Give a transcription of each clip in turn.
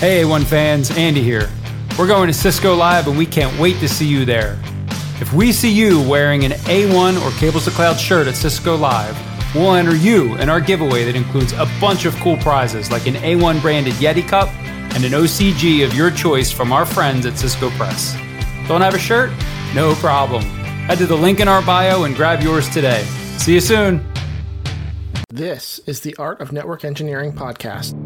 Hey A1 fans, Andy here. We're going to Cisco Live and we can't wait to see you there. If we see you wearing an A1 or Cables to Cloud shirt at Cisco Live, we'll enter you in our giveaway that includes a bunch of cool prizes like an A1 branded Yeti cup and an OCG of your choice from our friends at Cisco Press. Don't have a shirt? No problem. Head to the link in our bio and grab yours today. See you soon. This is the Art of Network Engineering podcast.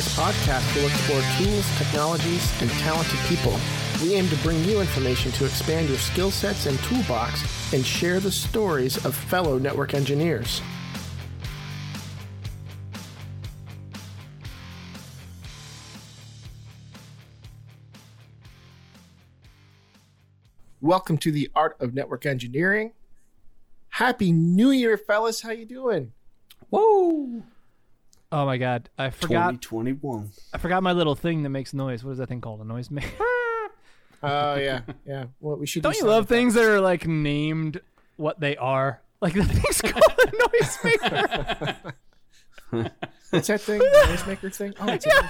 This podcast, we'll explore tools, technologies, and talented people. We aim to bring you information to expand your skill sets and toolbox and share the stories of fellow network engineers. Welcome to the Art of Network Engineering. Happy New Year, fellas. How you doing? Whoa! Oh my god, I forgot. 2021. I forgot my little thing that makes noise. What is that thing called? A noise maker. Oh yeah, yeah. Well, we should. do Don't you love things that are like named what they are? Like the thing's called a noise maker. What's that thing? The noisemaker thing? Oh, it's a Yeah.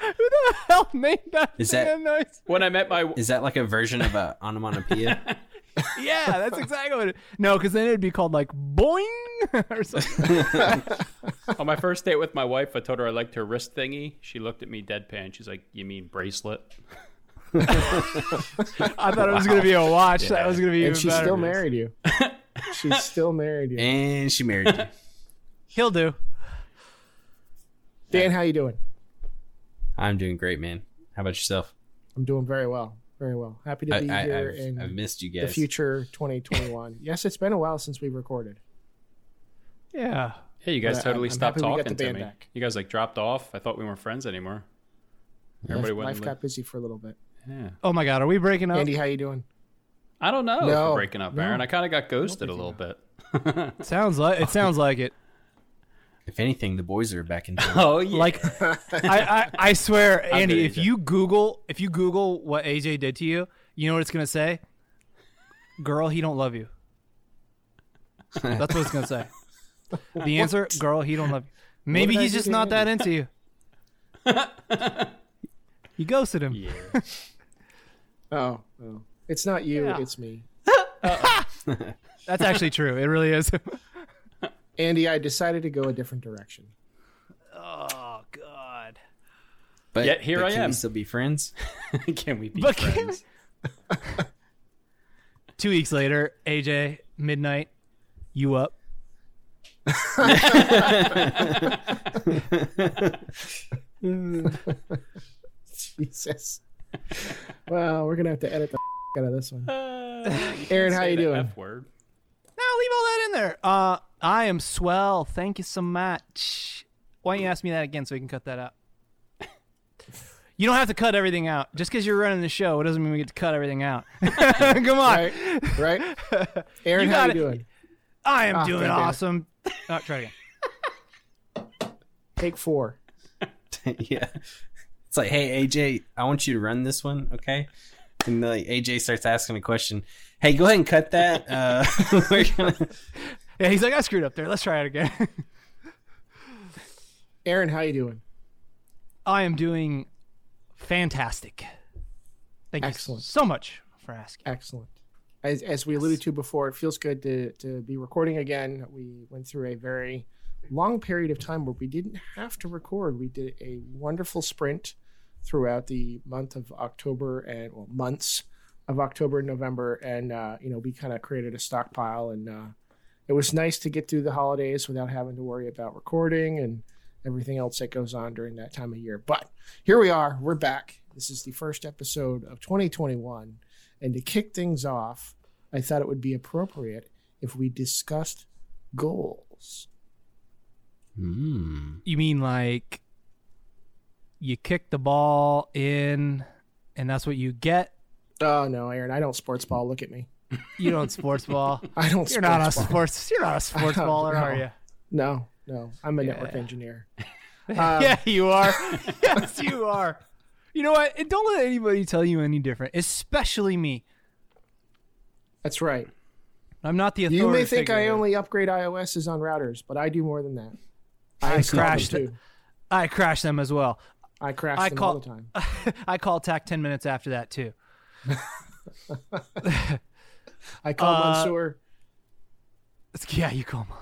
Who the hell made that? Is that- noise? When I met my Is that like a version of a onomatopoeia? Yeah, that's exactly what. it No, because then it'd be called like boing or something. on my first date with my wife, I told her I liked her wrist thingy. She looked at me deadpan. She's like, "You mean bracelet?" I thought it was gonna be a watch. That was gonna be even and she better. still married you. She still married you. and she married you. He'll do. Dan, how you doing? I'm doing great, man. How about yourself? I'm doing very well. Very well. Happy to be I, here I've, in I've missed you guys. the future 2021. yes, it's been a while since we recorded. Yeah. Hey, you guys But, totally I'm stopped happy we talking to me. back. You guys like dropped off. I thought we weren't friends anymore. Everybody Life, went. life and got busy for a little bit. yeah. Oh my god, are we breaking up? Andy, how you doing? I don't know if No, we're breaking up, no. I kind of got ghosted a little you bit. Sounds like it. Sounds like it. If anything, the boys are back in town. oh yeah. Like, I, I, I swear, Andy, if you Google, if you Google what AJ did to you, you know what it's gonna say? Girl, he don't love you. That's what it's gonna say. The answer, girl, he don't love you. Maybe he's just not that into you. you ghosted him. yeah. Oh, oh. It's not you, Yeah. it's me. That's actually true. It really is. Andy, I decided to go a different direction. oh God. But Yet here but I can am. We still be friends. Can we be But can- friends? Two weeks later, AJ, midnight, you up? Jesus. well, we're gonna have to edit the out of this one. Uh, Aaron, how you the doing? F word. No, leave all that in there. Uh, I am swell. Thank you so much. Why don't you ask me that again so we can cut that out? You don't have to cut everything out. Just because you're running the show, it doesn't mean we get to cut everything out. Come on. Right? Right? Aaron, You how got you doing? I am Ah, doing goddamn it. awesome. Oh, try again. Take four. yeah. It's like, hey AJ, I want you to run this one, okay? And like AJ starts asking a question. Hey, go ahead and cut that. Uh, we're gonna. Yeah, he's like, I screwed up there. Let's try it again. Aaron, how you doing? I am doing fantastic. Thank Excellent. you so much for asking. Excellent. As, as we alluded to before, it feels good to, to be recording again. We went through a very long period of time where we didn't have to record. We did a wonderful sprint throughout the month of October and well, months of October and November, and uh, you know we kind of created a stockpile, and uh, it was nice to get through the holidays without having to worry about recording and everything else that goes on during that time of year. But here we are, we're back. This is the first episode of 2021. And to kick things off, I thought it would be appropriate if we discussed goals. Hmm. You mean like you kick the ball in and that's what you get? Oh no, Aaron, I don't sports ball. Look at me. You don't sports ball. I don't. You're not a sports ball. sports you're not a sports baller, are you? No, no, I'm a network Yeah. engineer. yeah, you are. yes, you are. You know what? And don't let anybody tell you any different, especially me. That's right. I'm not the authority. You may think I only upgrade IOSs on routers, but I do more than that. I install them too. I crash them as well. I crash I them call- all the time. I call a TAC ten minutes after that too. I call Uh, Mansoor. Yeah, you call them.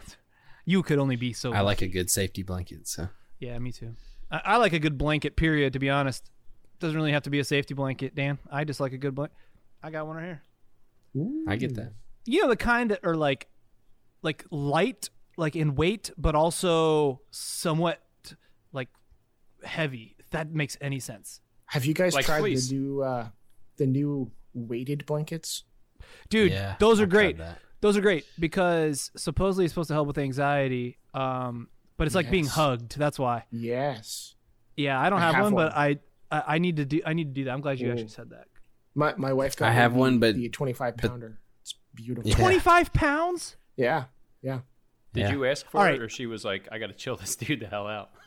You could only be so. I like a good safety blanket. So Yeah, me too. I, I like a good blanket. Period. To be honest, doesn't really have to be a safety blanket, Dan. I just like a good blanket. I got one right here. I get that. You know the kind that are like, like light, like in weight, but also somewhat like heavy. If that makes any sense, Have you guys Like tried fleece. the new uh, the new weighted blankets? Dude. Yeah, those are I've great. Those are great because supposedly it's supposed to help with anxiety. Um, but it's like being hugged. That's why. Yes. Yeah, I don't I have, have one, one. but I, I I need to do I need to do that. I'm glad you Ooh. actually said that. My my wife got I have one, but- the 25 pounder. It's beautiful. Yeah. Twenty five pounds. Yeah. Yeah. Did Yeah. you ask for All it, right. or she was like, "I got to chill this dude the hell out"?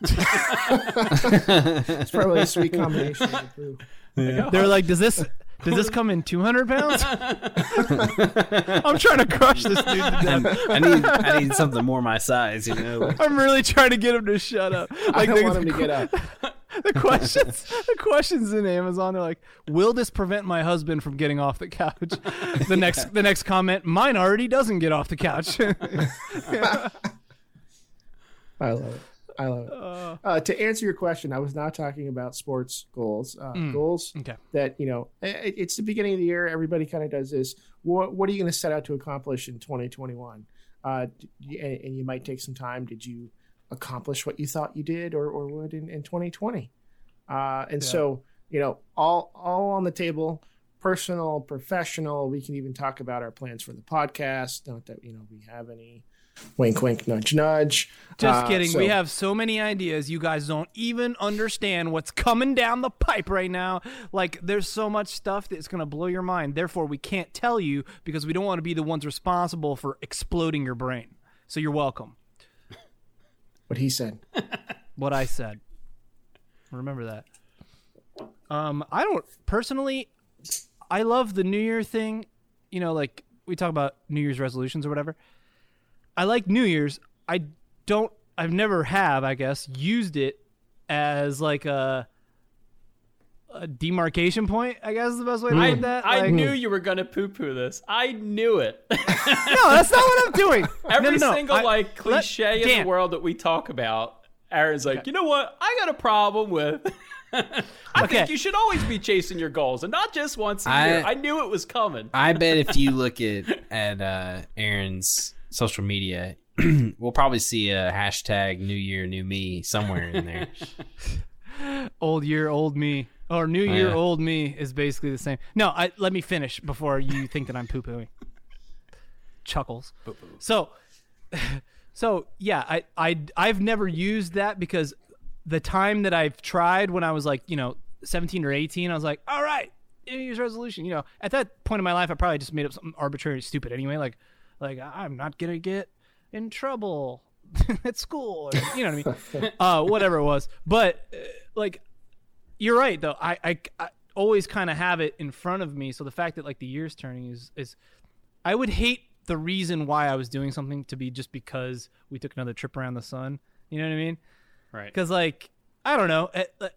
It's probably a sweet combination of the two. They're like, does this does this come in 200 pounds? I'm trying to crush this dude to death. I need I need something more my size. You know. I'm really trying to get him to shut up. I don't the, want him to get up. the questions, the questions in Amazon are like, "Will this prevent my husband from getting off the couch?" The next, the next comment, mine already doesn't get off the couch. I love it. I love it. Uh, to answer your question, I was not talking about sports goals. Uh, Mm. Goals okay. that you know, it, it's the beginning of the year. Everybody kind of does this. What What are you going to set out to accomplish in 2021? Uh, and, and you might take some time. Did you accomplish what you thought you did, or, or would in, in 2020? Uh, and Yeah. so you know, all all on the table. Personal, professional. We can even talk about our plans for the podcast. Not that you know we have any. Wink, wink, nudge, nudge. Just Uh, kidding. so- we have so many ideas. You guys don't even understand what's coming down the pipe right now. Like, there's so much stuff that's going to blow your mind. Therefore, we can't tell you because we don't want to be the ones responsible for exploding your brain. So you're welcome. what he said. What I said. Remember that. Um, I don't personally. I love the New Year thing. You know, like we talk about New Year's resolutions or whatever. I like New Year's. I don't. I've never have. I guess used it as like a a demarcation point. I guess is the best way to I, put that. I Like- knew you were gonna poo-poo this. I knew it. no, that's not what I'm doing. Every no, no, no. single I- like let- cliche in Dan. the world that we talk about, Aaron's like, you know what? I got a problem with. I Okay. think you should always be chasing your goals and not just once a I- year. I knew it was coming. I bet if you look at at uh, Aaron's social media, we'll probably see a hashtag New Year New Me somewhere in there. old year, old me, or new oh, year, yeah. old me is basically the same. No, I let me finish before you think that I'm poo pooing. Chuckles. So, so yeah, I I I've never used that because the time that I've tried when I was like you know 17 or 18, I was like, all right, New Year's resolution. You know, at that point in my life, I probably just made up something arbitrary and stupid anyway. Like, like I'm not gonna get in trouble at school. Or, you know what I mean? uh, whatever it was. But uh, like, you're right though. I I, I always kind of have it in front of me. So the fact that like the year's turning is is, I would hate the reason why I was doing something to be just because we took another trip around the sun. You know what I mean? Right. Because like I don't know. it- uh,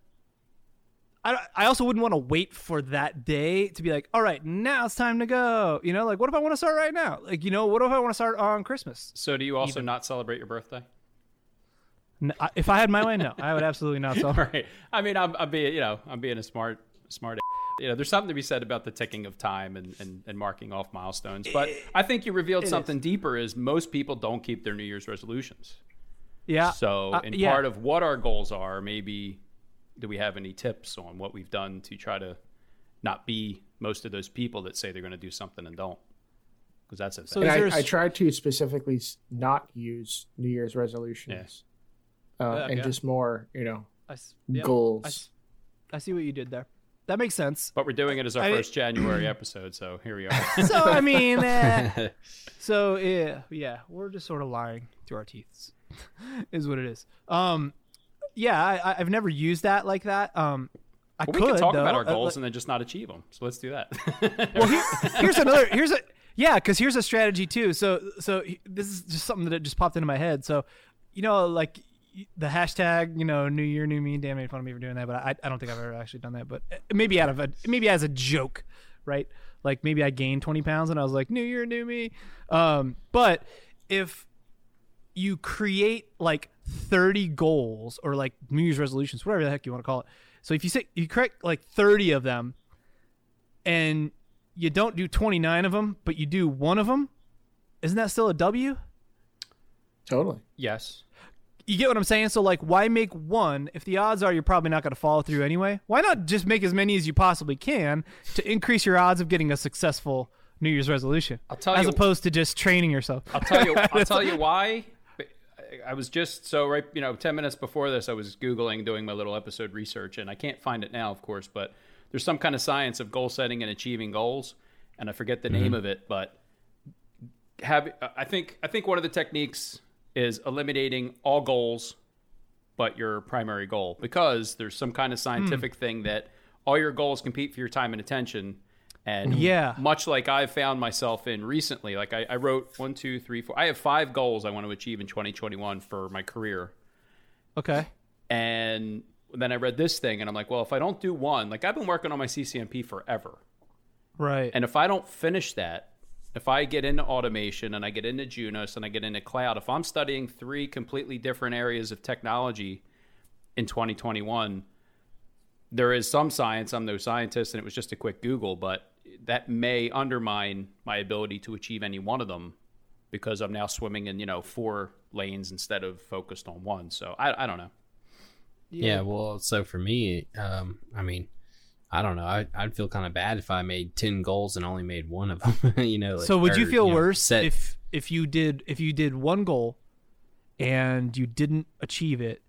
I, I also wouldn't want to wait for that day to be like, all right, now it's time to go. You know, like, what if I want to start right now? Like, you know, what if I want to start on Christmas? So do you also not celebrate your birthday? N- I- If I had my way, no, I would absolutely not. So, right. I mean, I'm, I'm being, you know, I'm being a smart, smart. A- You know, there's something to be said about the ticking of time and, and, and marking off milestones. But I think you revealed something deeper: is most people don't keep their New Year's resolutions. yeah. So, uh, in yeah. part of what our goals are, maybe do we have any tips on what we've done to try to not be most of those people that say they're going to do something and don't? Because that's a So thing. is And there a I, I s- tried to specifically not use New Year's resolutions, uh, Okay. and just more, you know, I s- yep. goals. I see what you did there. That makes sense. but we're doing it as our I- first January episode, so here we are. So I mean, eh, so yeah, yeah, we're just sort of lying through our teeth, is what it is. Um, yeah, I, I've never used that like that. Um, I Well, could we can talk though. about our Uh, goals like- and then just not achieve them. So let's do that. well, here, here's another. Here's a Yeah, because here's a strategy too. So, so this is just something that just popped into my head. So, you know, like the hashtag, you know, New Year, New Me. Dan made fun of me for doing that, but I, I don't think I've ever actually done that. But uh, maybe out of a, maybe as a joke, right? Like maybe I gained 20 pounds and I was like, New Year, New Me. Um, but if you create like 30 goals or like New Year's resolutions, whatever the heck you want to call it. So if you say you create like 30 of them and you don't do 29 of them, but you do one of them, isn't that still a W? Totally. Yes. You get what I'm saying? So like why make one if the odds are you're probably not going to follow through anyway? Why not just make as many as you possibly can to increase your odds of getting a successful New Year's resolution? I'll tell as you- opposed to just training yourself. I'll tell you. I'll tell you why. I was just so right. You know, ten minutes before this, I was googling, doing my little episode research, and I can't find it now, of course. But there's some kind of science of goal setting and achieving goals, and I forget the mm-hmm. name of it. But have I think I think one of the techniques is eliminating all goals, but your primary goal, because there's some kind of hmm. scientific thing that all your goals compete for your time and attention. And mm-hmm. Yeah. much like I've found myself in recently, like I, I wrote one, two, three, four. I have five goals I want to achieve in 2021 for my career. Okay. And then I read this thing and I'm like, well, if I don't do one, like I've been working on my CCNP forever. Right. And if I don't finish that, if I get into automation and I get into Junos and I get into cloud, if I'm studying three completely different areas of technology in 2021, there is some science. I'm no scientist, and it was just a quick Google, but that may undermine my ability to achieve any one of them because I'm now swimming in you know four lanes instead of focused on one. So I, I don't know. Yeah. well, so for me, um, I mean, I don't know. I, I'd feel kind of bad if I made ten goals and only made one of them. you know. like- so would you or, feel know, worse set- if if you did if you did one goal and you didn't achieve it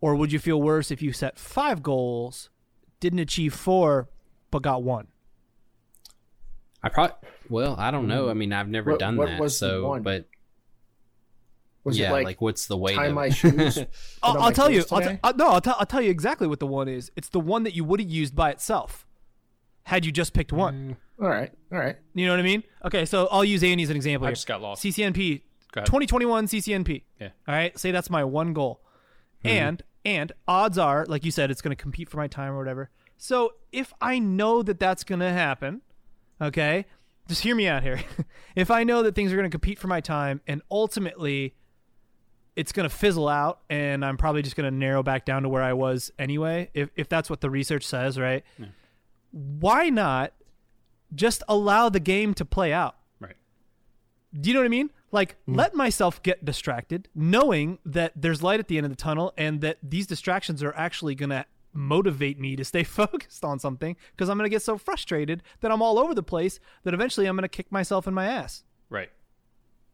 or would you feel worse if you set 5 goals didn't achieve 4 but got 1 I probably. Well, I don't know. I mean, I've never What- done what that. was the so, one? but Was yeah, it like, like, what's the weight tie of my shoes? I'll, I'll tell you clothes I'll t- today? uh, no I'll, t- I'll tell you exactly what the one is it's the one that you would have used by itself had you just picked one all right, all right. you know what I mean okay so I'll use Andy as an example I here. just got lost. CCNP Go 2021 CCNP Yeah. All right, say that's my one goal. And and odds are, like you said, it's going to compete for my time or whatever. So if I know that that's going to happen, okay, just hear me out here. if I know that things are going to compete for my time and ultimately it's going to fizzle out and I'm probably just going to narrow back down to where I was anyway, if if that's what the research says, right? Why not just allow the game to play out? Right. Do you know what I mean? Like, mm. let myself get distracted, knowing that there's light at the end of the tunnel and that these distractions are actually going to motivate me to stay focused on something because I'm going to get so frustrated that I'm all over the place that eventually I'm going to kick myself in my ass. Right.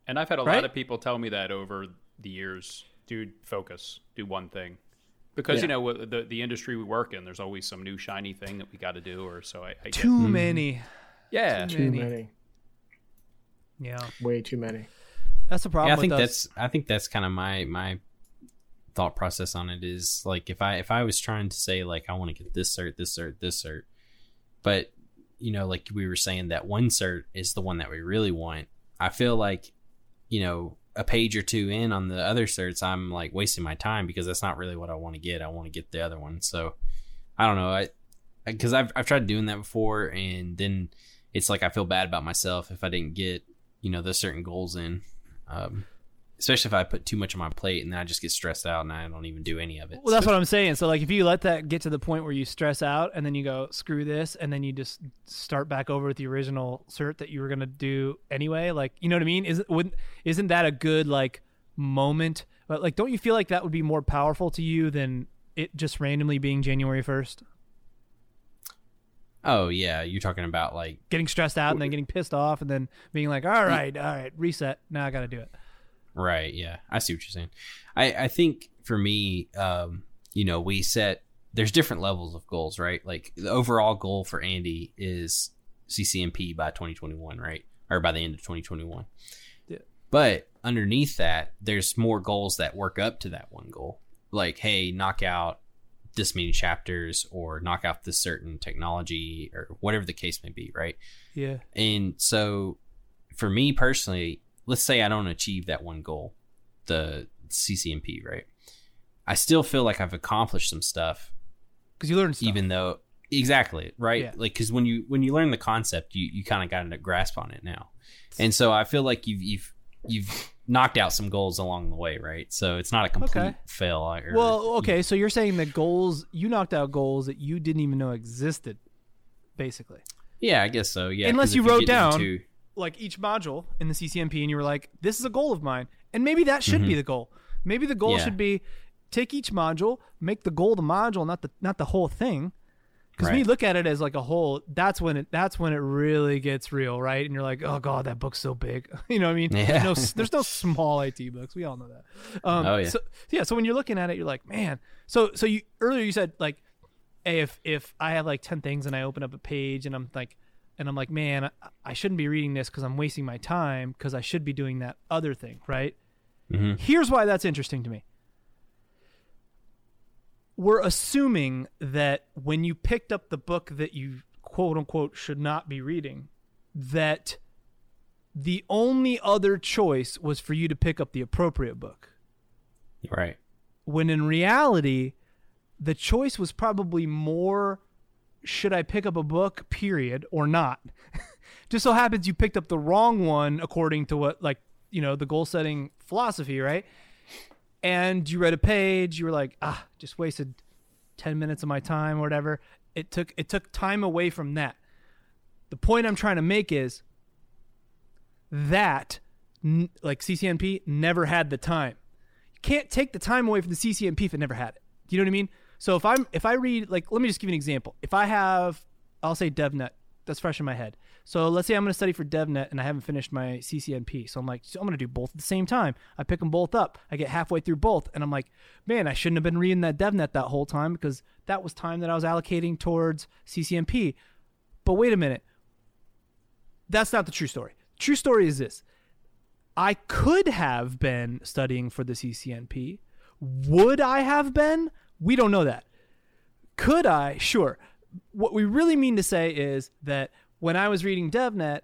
And I've had a Right? lot of people tell me that over the years. Dude, focus. Do one thing. Because Yeah. you know the the industry we work in, there's always some new shiny thing that we got to do. Or so I, I get. Too mm-hmm. many. yeah. Too Many. many, Yeah. way too many. That's the problem yeah, I with think us. that's. I think that's kind of my my thought process on it is like if I if I was trying to say like I want to get this cert, this cert, this cert, but you know, like we were saying that one cert is the one that we really want. I feel like, you know, a page or two in on the other certs, I'm like wasting my time because that's not really what I want to get. I want to get the other one. So I don't know. I because I've I've tried doing that before, and then it's like I feel bad about myself if I didn't get you know the certain goals in. Um, especially if I put too much on my plate and then I just get stressed out and I don't even do any of it. Well, that's So- what I'm saying. So, like, if you let that get to the point where you stress out and then you go, screw this, and then you just start back over with the original cert that you were going to do anyway, like, you know what I mean? Isn't, wouldn't, isn't that a good, like, moment? But, like, don't you feel like that would be more powerful to you than it just randomly being January 1st? Oh yeah, you're talking about like Getting stressed out and then getting pissed off and then being like, all right, all right, reset. Now I got to do it. Right. Yeah. I see what you're saying. I, I think for me, um, you know, we set, there's different levels of goals, right? Like the overall goal for Andy is CCNP by 2021, right? Or by the end of 2021. Yeah. But underneath that, there's more goals that work up to that one goal. Like, hey, knock out this many chapters or knock out this certain technology or whatever the case may be, right? Yeah. And so for me personally, let's say I don't achieve that one goal, the CCNP, right? I still feel like I've accomplished some stuff, because you learn stuff. even though exactly right, Yeah. like because when you when you learn the concept, you you kind of got a grasp on it now, and so I feel like you've you've you've knocked out some goals along the way, right? So it's not a complete Okay. fail. Or, well, okay, so you're saying that goals you knocked out goals that you didn't even know existed, basically. yeah, I guess so. Yeah, Unless you wrote get down- into- like each module in the CCNP and you were like, this is a goal of mine. And maybe that should be the goal. Maybe the goal Mm-hmm. Yeah. should be take each module, make the goal the module, not the not the whole thing. Because when you look at it as like a whole, that's when it that's when it really gets real, right? And you're like, oh god, that book's so big. you know what I mean? Yeah. There's no there's no small IT books. We all know that. Um, Oh, yeah. So yeah, so when you're looking at it, you're like, man. So so you earlier you said like, hey, if if I have like ten things and I open up a page and I'm like, and I'm like, man, I, shouldn't be reading this because I'm wasting my time because I should be doing that other thing, right? Mhm. Here's why that's interesting to me. We're assuming that when you picked up the book that you quote unquote should not be reading, that the only other choice was for you to pick up the appropriate book right, when in reality the choice was probably more should I pick up a book period or not? Just so happens you picked up the wrong one according to what like you know the goal setting philosophy right? And you read a page you were like ah just wasted 10 minutes of my time or whatever. It took it took time away from that. The point i'm trying to make is that like ccnp never had the time. You can't take the time away from the ccnp if it never had it. Do you know what i mean so if i'm if i read like let me just give you an example if i have i'll say devnet that's fresh in my head so let's say i'm going to study for devnet and i haven't finished my ccnp so i'm like so i'm going to do both at the same time i pick them both up i get halfway through both and i'm like man i shouldn't have been reading that devnet that whole time because that was time that i was allocating towards ccnp but wait a minute that's not the true story. True story is this. I could have been studying for the CCNP. Would I have been? We don't know that. Could I? Sure. What we really mean to say is that when I was reading DevNet,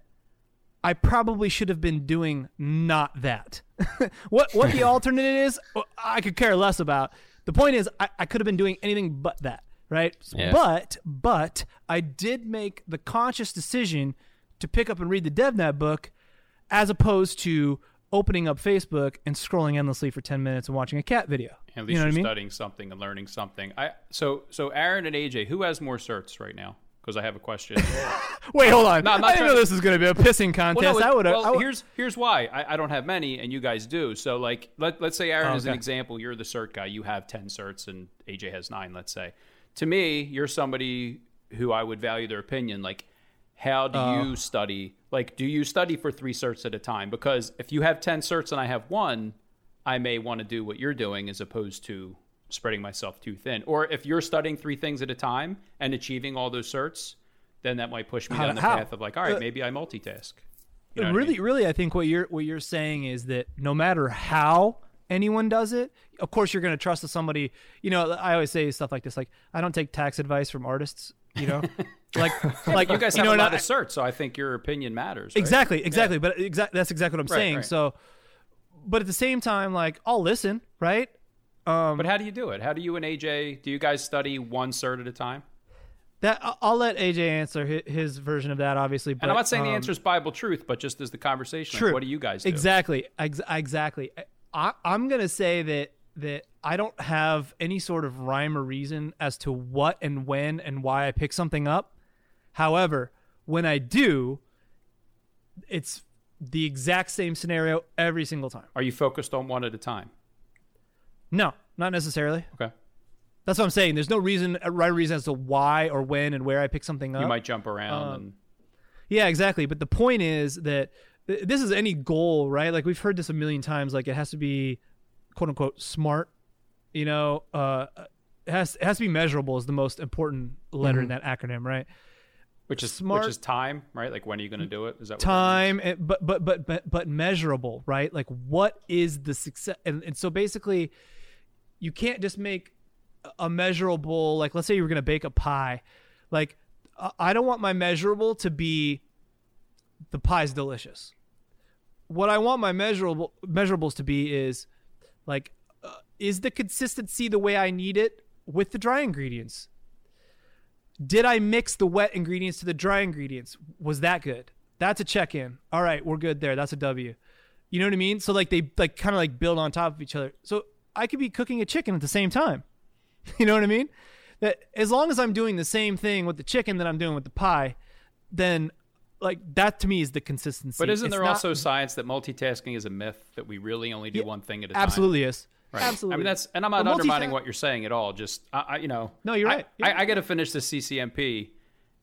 I probably should have been doing not that. what what the alternate is, uh, I could care less about. The point is, I, I could have been doing anything but that, right? Yeah. But but I did make the conscious decision to pick up and read the DevNet book, as opposed to opening up Facebook and scrolling endlessly for ten minutes and watching a cat video. At you least know you are what I mean? studying something and learning something. I so so Aaron and AJ, who has more certs right now? Because I have a question. Wait, hold on. No, I'm not I didn't know to- this was going to be a pissing contest. Well, no, I would have. well, here's here's why. I, I don't have many, and you guys do. So, like, let let's say Aaron Oh, is an example. You're the cert guy. You have ten certs, and AJ has nine. Let's say. To me, you're somebody who I would value their opinion. Like, how do Oh. you study? Like, do you study for three certs at a time? Because if you have ten certs and I have one, I may want to do what you're doing as opposed to spreading myself too thin. Or if you're studying three things at a time and achieving all those certs, then that might push me How- down the how? path of like, all right, Uh, maybe I multitask. You know I really, mean? really, I think what you're what you're saying is that no matter how anyone does it, of course you're going to trust somebody. You know, I always say stuff like this, like I don't take tax advice from artists. You know, like like you guys you know, a lot I- of certs, so I think your opinion matters. right? Exactly, exactly. But exact that's exactly what I'm Right, saying. right. So, but at the same time, like I'll listen, right? Um, But how do you do it? How do you and AJ do you guys study one cert at a time? that I'll let AJ answer his, his version of that, obviously. But, And I'm not saying the um, answer is Bible truth, but just as the conversation. like, True. what do you guys do? Exactly. Ex- exactly. I, I'm gonna say that that I don't have any sort of rhyme or reason as to what and when and why I pick something up. However, when I do, it's the exact same scenario every single time. Are you focused on one at a time? No, not necessarily. Okay. That's what I'm saying. There's no reason, right reason as to why or when and where I pick something up. You might jump around Um, and Yeah, exactly. But the point is that th- this is any goal, right? Like we've heard this a million times. Like it has to be, quote unquote, smart. You know, uh, it has it has to be measurable. Is the most important letter in that acronym, right? which is smart- which is time, right? Like when are you going to do it? Is that what that Time, and, but, but but but but measurable, right? Like what is the success? And, and so basically, you can't just make a measurable. Like let's say you were going to bake a pie, like I- I don't want my measurable to be the pie's delicious. what I want my measurable measurables to be is like uh, is the consistency the way I need it with the dry ingredients? Did I mix the wet ingredients to the dry ingredients? Was that good? That's a check in. All right, we're good there. That's a W. You know what I mean? So like they like kind of like build on top of each other. So I could be cooking a chicken at the same time. You know what I mean? That as long as I'm doing the same thing with the chicken that I'm doing with the pie, then like that to me is the consistency. But isn't It's there not- also science that multitasking is a myth that we really only do one thing at a time? absolutely is. Right. Absolutely. I mean, that's, and I'm not undermining what you're saying at all. Just, I, I you know. No, you're right. You're I, I, got to finish the CCNP.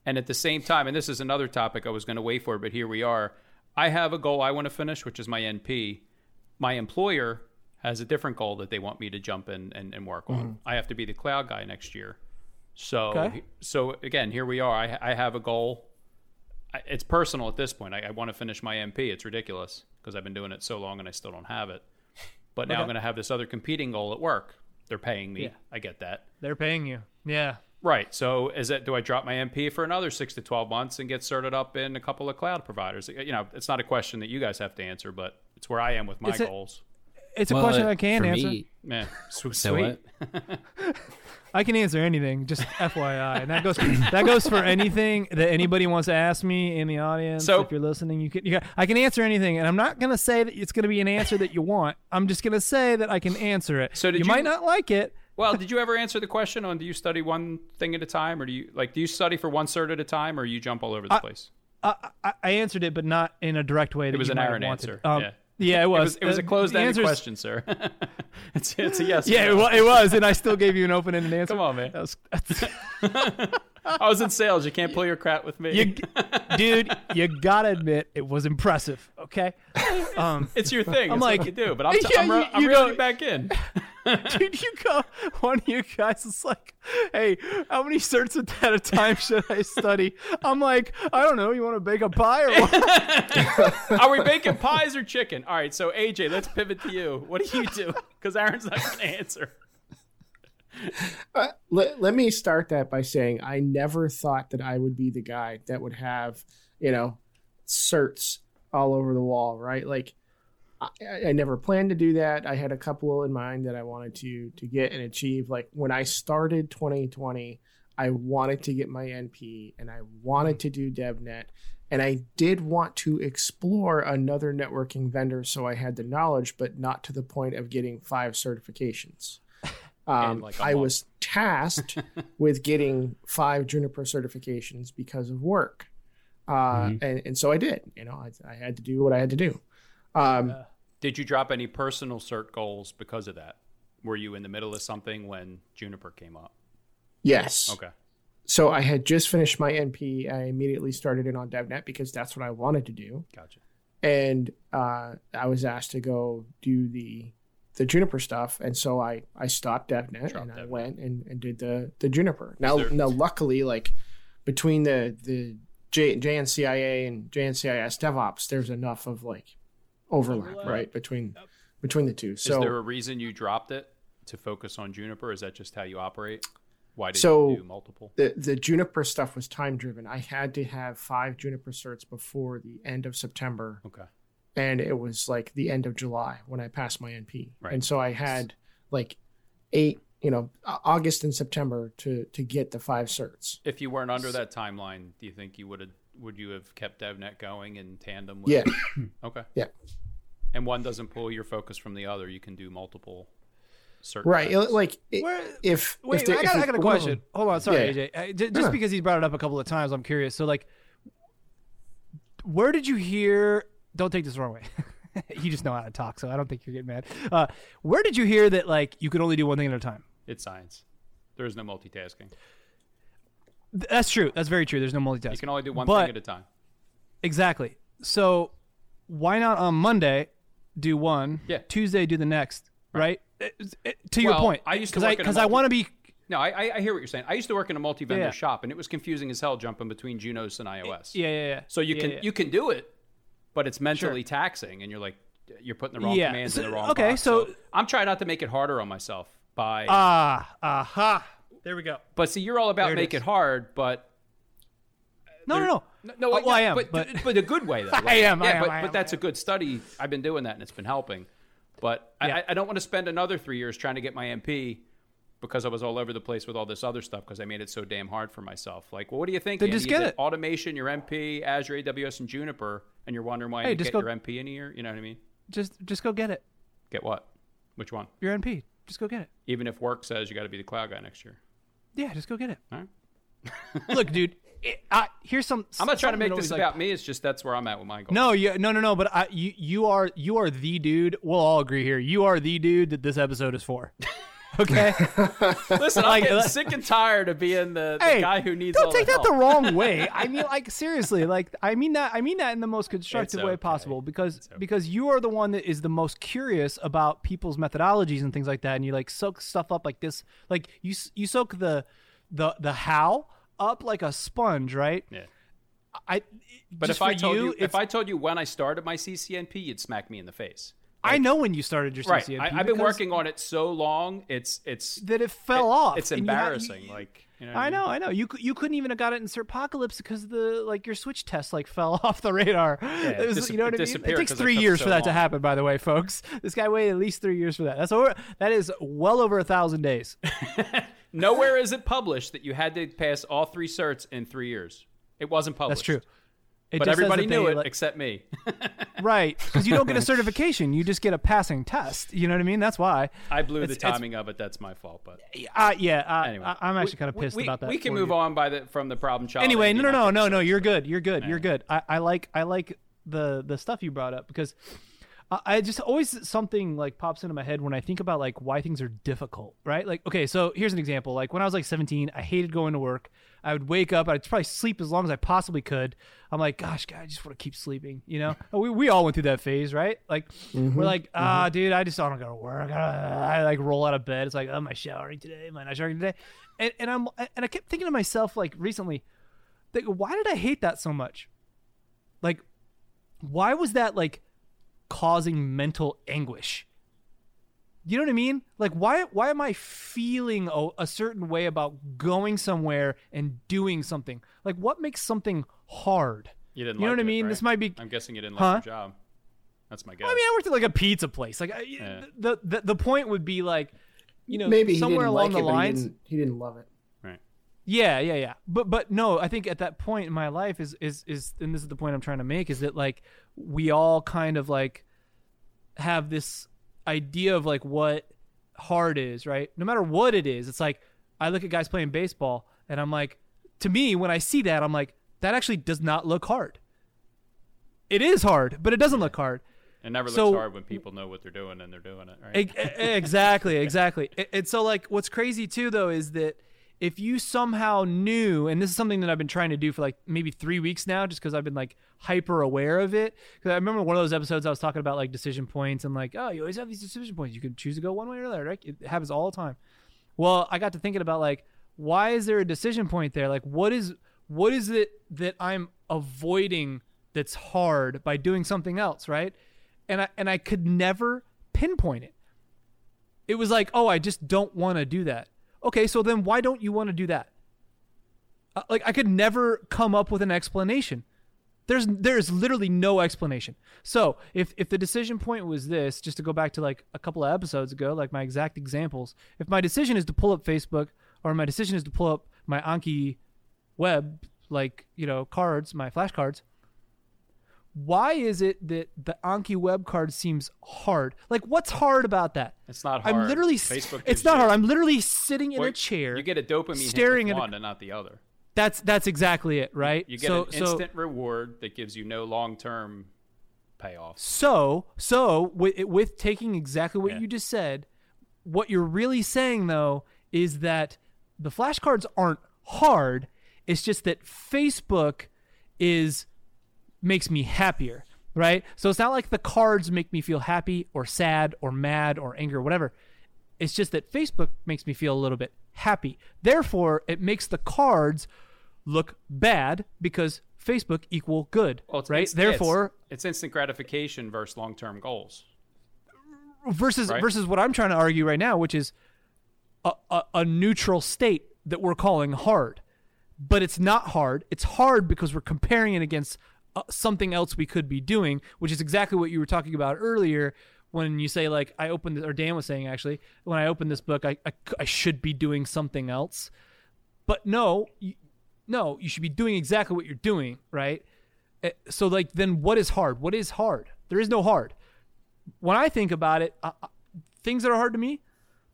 And at the same time, and this is another topic I was going to wait for, but here we are. I have a goal I want to finish, which is my NP. My employer has a different goal that they want me to jump in and, and work on. Mm-hmm. I have to be the cloud guy next year. So, Okay. so again, here we are. I, I have a goal. I- It's personal at this point. I, I want to finish my NP. It's ridiculous because I've been doing it so long and I still don't have it. But now I'm going to have this other competing goal at work. They're paying me. Yeah. I get that. They're paying you. Yeah. Right. So is it do I drop my NP for another six to twelve months and get started up in a couple of cloud providers? You know, it's not a question that you guys have to answer, but it's where I am with my It's goals. It's a Well, question uh, I can for answer. me- Man, sweet. So sweet. what? I can answer anything, just FYI, and that goes that goes for anything that anybody wants to ask me in the audience. So- if you're listening, you can, you can I can answer anything, and I'm not gonna say that it's gonna be an answer that you want. I'm just gonna say that I can answer it. So did you, you- might not like it. Well, did you ever answer the question on do you study one thing at a time, or do you like do you study for one cert at a time, or you jump all over the place? I, I, I answered it, but not in a direct way. That It was you an might have Aaron wanted. answer. Um, yeah. Yeah, it was. It was, it was a Uh, closed-ended question, sir. it's, it's a yes. Yeah, it was, it was, and I still gave you an open-ended answer. Come on, man. That was, I was in sales. You can't pull your crap with me. you, dude, you gotta admit it was impressive. Okay, um, it's your thing. I'm it's like- you do, but I'm, t- Yeah, I'm, re- I'm you reeling go- back in. dude, you go. One of you guys is like, "Hey, how many certs at a time should I study?" I'm like, "I don't know. You want to bake a pie or what?" Are we baking pies or chicken? All right, so AJ, let's pivot to you. What do you do? Because Aaron's not going to answer. Uh, let, let me start that by saying I never thought that I would be the guy that would have, you know, certs all over the wall, right? Like, I, I never planned to do that. I had a couple in mind that I wanted to to get and achieve. Like when I started 2020, I wanted to get my NP and I wanted to do DevNet, and I did want to explore another networking vendor, so I had the knowledge, but not to the point of getting five certifications. Um, like I month. was tasked with getting five Juniper certifications because of work, uh, and, and so I did. You know, I, I had to do what I had to do. Um, Did you drop any personal cert goals because of that? Were you in the middle of something when Juniper came up? yes. Okay. So I had just finished my NP. I immediately started in on DevNet because that's what I wanted to do, Gotcha. and uh, I was asked to go do the the Juniper stuff, and so I I stopped DevNet Dropped and I DevNet. went and, and did the the Juniper. Now there- now luckily like between the the J, JNCIA and JNCIS DevOps, there's enough of like overlap, right between between the two. So Is So there a reason you dropped it to focus on Juniper? Is that just how you operate? Why did So- you do multiple? the the Juniper stuff was time driven. I had to have five Juniper certs before the end of September, Okay. And it was like the end of July when I passed my NP. Right. And so I had like eight, you know, August and September to to get the five certs. If you weren't under that timeline, do you think you would have would you have kept DevNet going in tandem? With Yeah, Okay. yeah, And one doesn't pull your focus from the other. You can do multiple. Cert right. tracks. Like i- Where- if Wait, if there- I got, it- I got a question. them- Hold on, sorry, Yeah. AJ. Uh, j- just Yeah. because he's brought it up a couple of times, I'm curious. So, like, where did you hear? Don't take this the wrong way. you just know how to talk, so I don't think you're getting mad. Uh, where did you hear that like you could only do one thing at a time? It's science. There is no multitasking. That's true. That's very true. There's no multitasking. You can only do one But- thing at a time. Exactly. So why not on Monday do one? Yeah. Tuesday do the next. Right. It- it- to your point. I used to because I work because I want to be. No, I, I- I hear what you're saying. I used to work in a multi-vendor Yeah. shop, and it was confusing as hell jumping between Junos and IOS. Yeah, yeah, yeah. So you Yeah, can yeah. you can do it, but it's mentally taxing, and you're like you're putting the wrong Yeah. commands So- in the wrong okay, box. so- I'm trying not to make it harder on myself by. Ah, uh, aha. There we go. but see, you're all about it make is. it hard, but No, no, no. No, well, yeah, I am, but, but- but a good way though. I am, I am, but, I am, but that's a good study. I've been doing that and it's been helping. But Yeah. I, I don't want to spend another three years trying to get my NP because I was all over the place with all this other stuff because I made it so damn hard for myself. Like, well, what do you think? Then Andy? just get it. Automation, your NP, Azure, AWS, and Juniper, and you're wondering why Hey, you just get go- your NP in year. You know what I mean? Just just go get it. Get what? Which one? Your NP. Just go get it. Even if work says you got to be the cloud guy next year. Yeah, just go get it. All right. Look, dude. It, I, here's some. I'm not trying to make this always, like- about me. It's just that's where I'm at with my goals. No, you, no, no, no. But I, you, you are, you are the dude. We'll all agree here. You are the dude that this episode is for. Okay. listen, I'm getting sick and tired of being the, the hey, guy who needs. Don't take that help. the wrong way. I mean, like seriously, like I mean that. I mean that in the most constructive It's way possible because because you are the one that is the most curious about people's methodologies and things like that, and you like soak stuff up like this. Like you you soak the the the how up like a sponge, right? Yeah. I. But if I told you, it's- if I told you when I started my CCNP, you'd smack me in the face. I know when you started your Right. I, I've been working on it so long. It's it's that it fell it- off. It's embarrassing. you- like you know. what I mean? know, I know. You you couldn't even have got it in Certpocalypse because the like your Switch test like fell off the radar. it It was- dis- you know what it I mean? It takes 'cause it three years so for that to happen. By the way, folks, this guy waited at least three years for that. That's over. That is well over a thousand days. Nowhere is it published that you had to pass all three certs in three years. It wasn't published. That's true. It But everybody knew they, it like- except me. right? Because you don't get a certification, you just get a passing test. You know what I mean? That's why. I blew the It's- it's- timing of it. That's my fault. But Uh, yeah, uh, anyway, I, am actually kind of pissed we, about that. We can move you. on by the from the problem child. anyway, no, no, no, no, no. You're good. You're good. You're good. I, I like, I like the the stuff you brought up because I, I just always something like pops into my head when I think about like why things are difficult, right? Like, okay, so here's an example. Like when I was like 17, I hated going to work. I would wake up. I'd probably sleep as long as I possibly could. I'm like, gosh, God, I just want to keep sleeping. You know, we, we all went through that phase, right? Like, we're like, ah, dude, I just don't go to work. I, I like roll out of bed. It's like, am I showering today? Am I not showering today? And, and I'm and I kept thinking to myself like recently, like, why did I hate that so much? Like, why was that like causing mental anguish? You know what I mean? Like, why why am I feeling a, a certain way about going somewhere and doing something? Like, what makes something hard? You didn't. You know like what I mean? right? This might be. I'm guessing you didn't Huh? like your job. That's my guess. I mean, I worked at like a pizza place. Like, I, Yeah. the, the the point would be like, you know, Maybe somewhere along like the it, but he didn't, he didn't love it. right. Yeah, yeah, yeah. But but no, I think at that point in my life is is is and this is the point I'm trying to make is that like we all kind of like have this idea of like what hard is, right? No matter what it is, it's like I look at guys playing baseball and I'm like to me when I see that I'm like that actually does not look hard. It is hard, but it doesn't look hard. It never looks So- hard when people know what they're doing and they're doing it. Right. Exactly, exactly. And so, like, what's crazy too, though, is that if you somehow knew, and this is something that I've been trying to do for like maybe three weeks now, just because I've been like hyper aware of it. Because I remember one of those episodes I was talking about like decision points and like, oh, you always have these decision points. You can choose to go one way or the other, right? It happens all the time. Well, I got to thinking about like, why is there a decision point there? Like, what is what is it that I'm avoiding that's hard by doing something else, right? And I and I could never pinpoint it. It was like, oh, I just don't want to do that. Okay, so then why don't you want to do that? Uh, like I could never come up with an explanation. There's there's literally no explanation. So if if the decision point was this, just to go back to like a couple of episodes ago, like my exact examples, if my decision is to pull up Facebook or my decision is to pull up my Anki web, like you know cards, my flashcards, why is it that the Anki web card seems hard? Like what's hard about that? It's not hard. I'm literally Facebook it's not you- hard. I'm literally sitting in Well, a chair. You get a dopamine staring hit at with a- one and not the other. that's that's exactly it, right? You get so an so instant reward that gives you no long-term payoff. so so with, with taking exactly what Yeah. you just said, what you're really saying though is that the flashcards aren't hard. It's just that Facebook is makes me happier, right? So it's not like the cards make me feel happy or sad or mad or angry or whatever. It's just that Facebook makes me feel a little bit happy. Therefore, it makes the cards look bad because Facebook equal good, Well, it's, right? it's- Therefore, it's, it's instant gratification versus long-term goals. versus Right. versus what I'm trying to argue right now, which is a, a, a neutral state that we're calling hard. but it's not hard. It's hard because we're comparing it against something else we could be doing, which is exactly what you were talking about earlier when you say like I opened or Dan was saying actually when I opened this book I I, I should be doing something else. But no, you, no, you should be doing exactly what you're doing, right? Eh, So like then what is hard? What is hard? There is no hard. When I think about it, uh, uh, things that are hard to me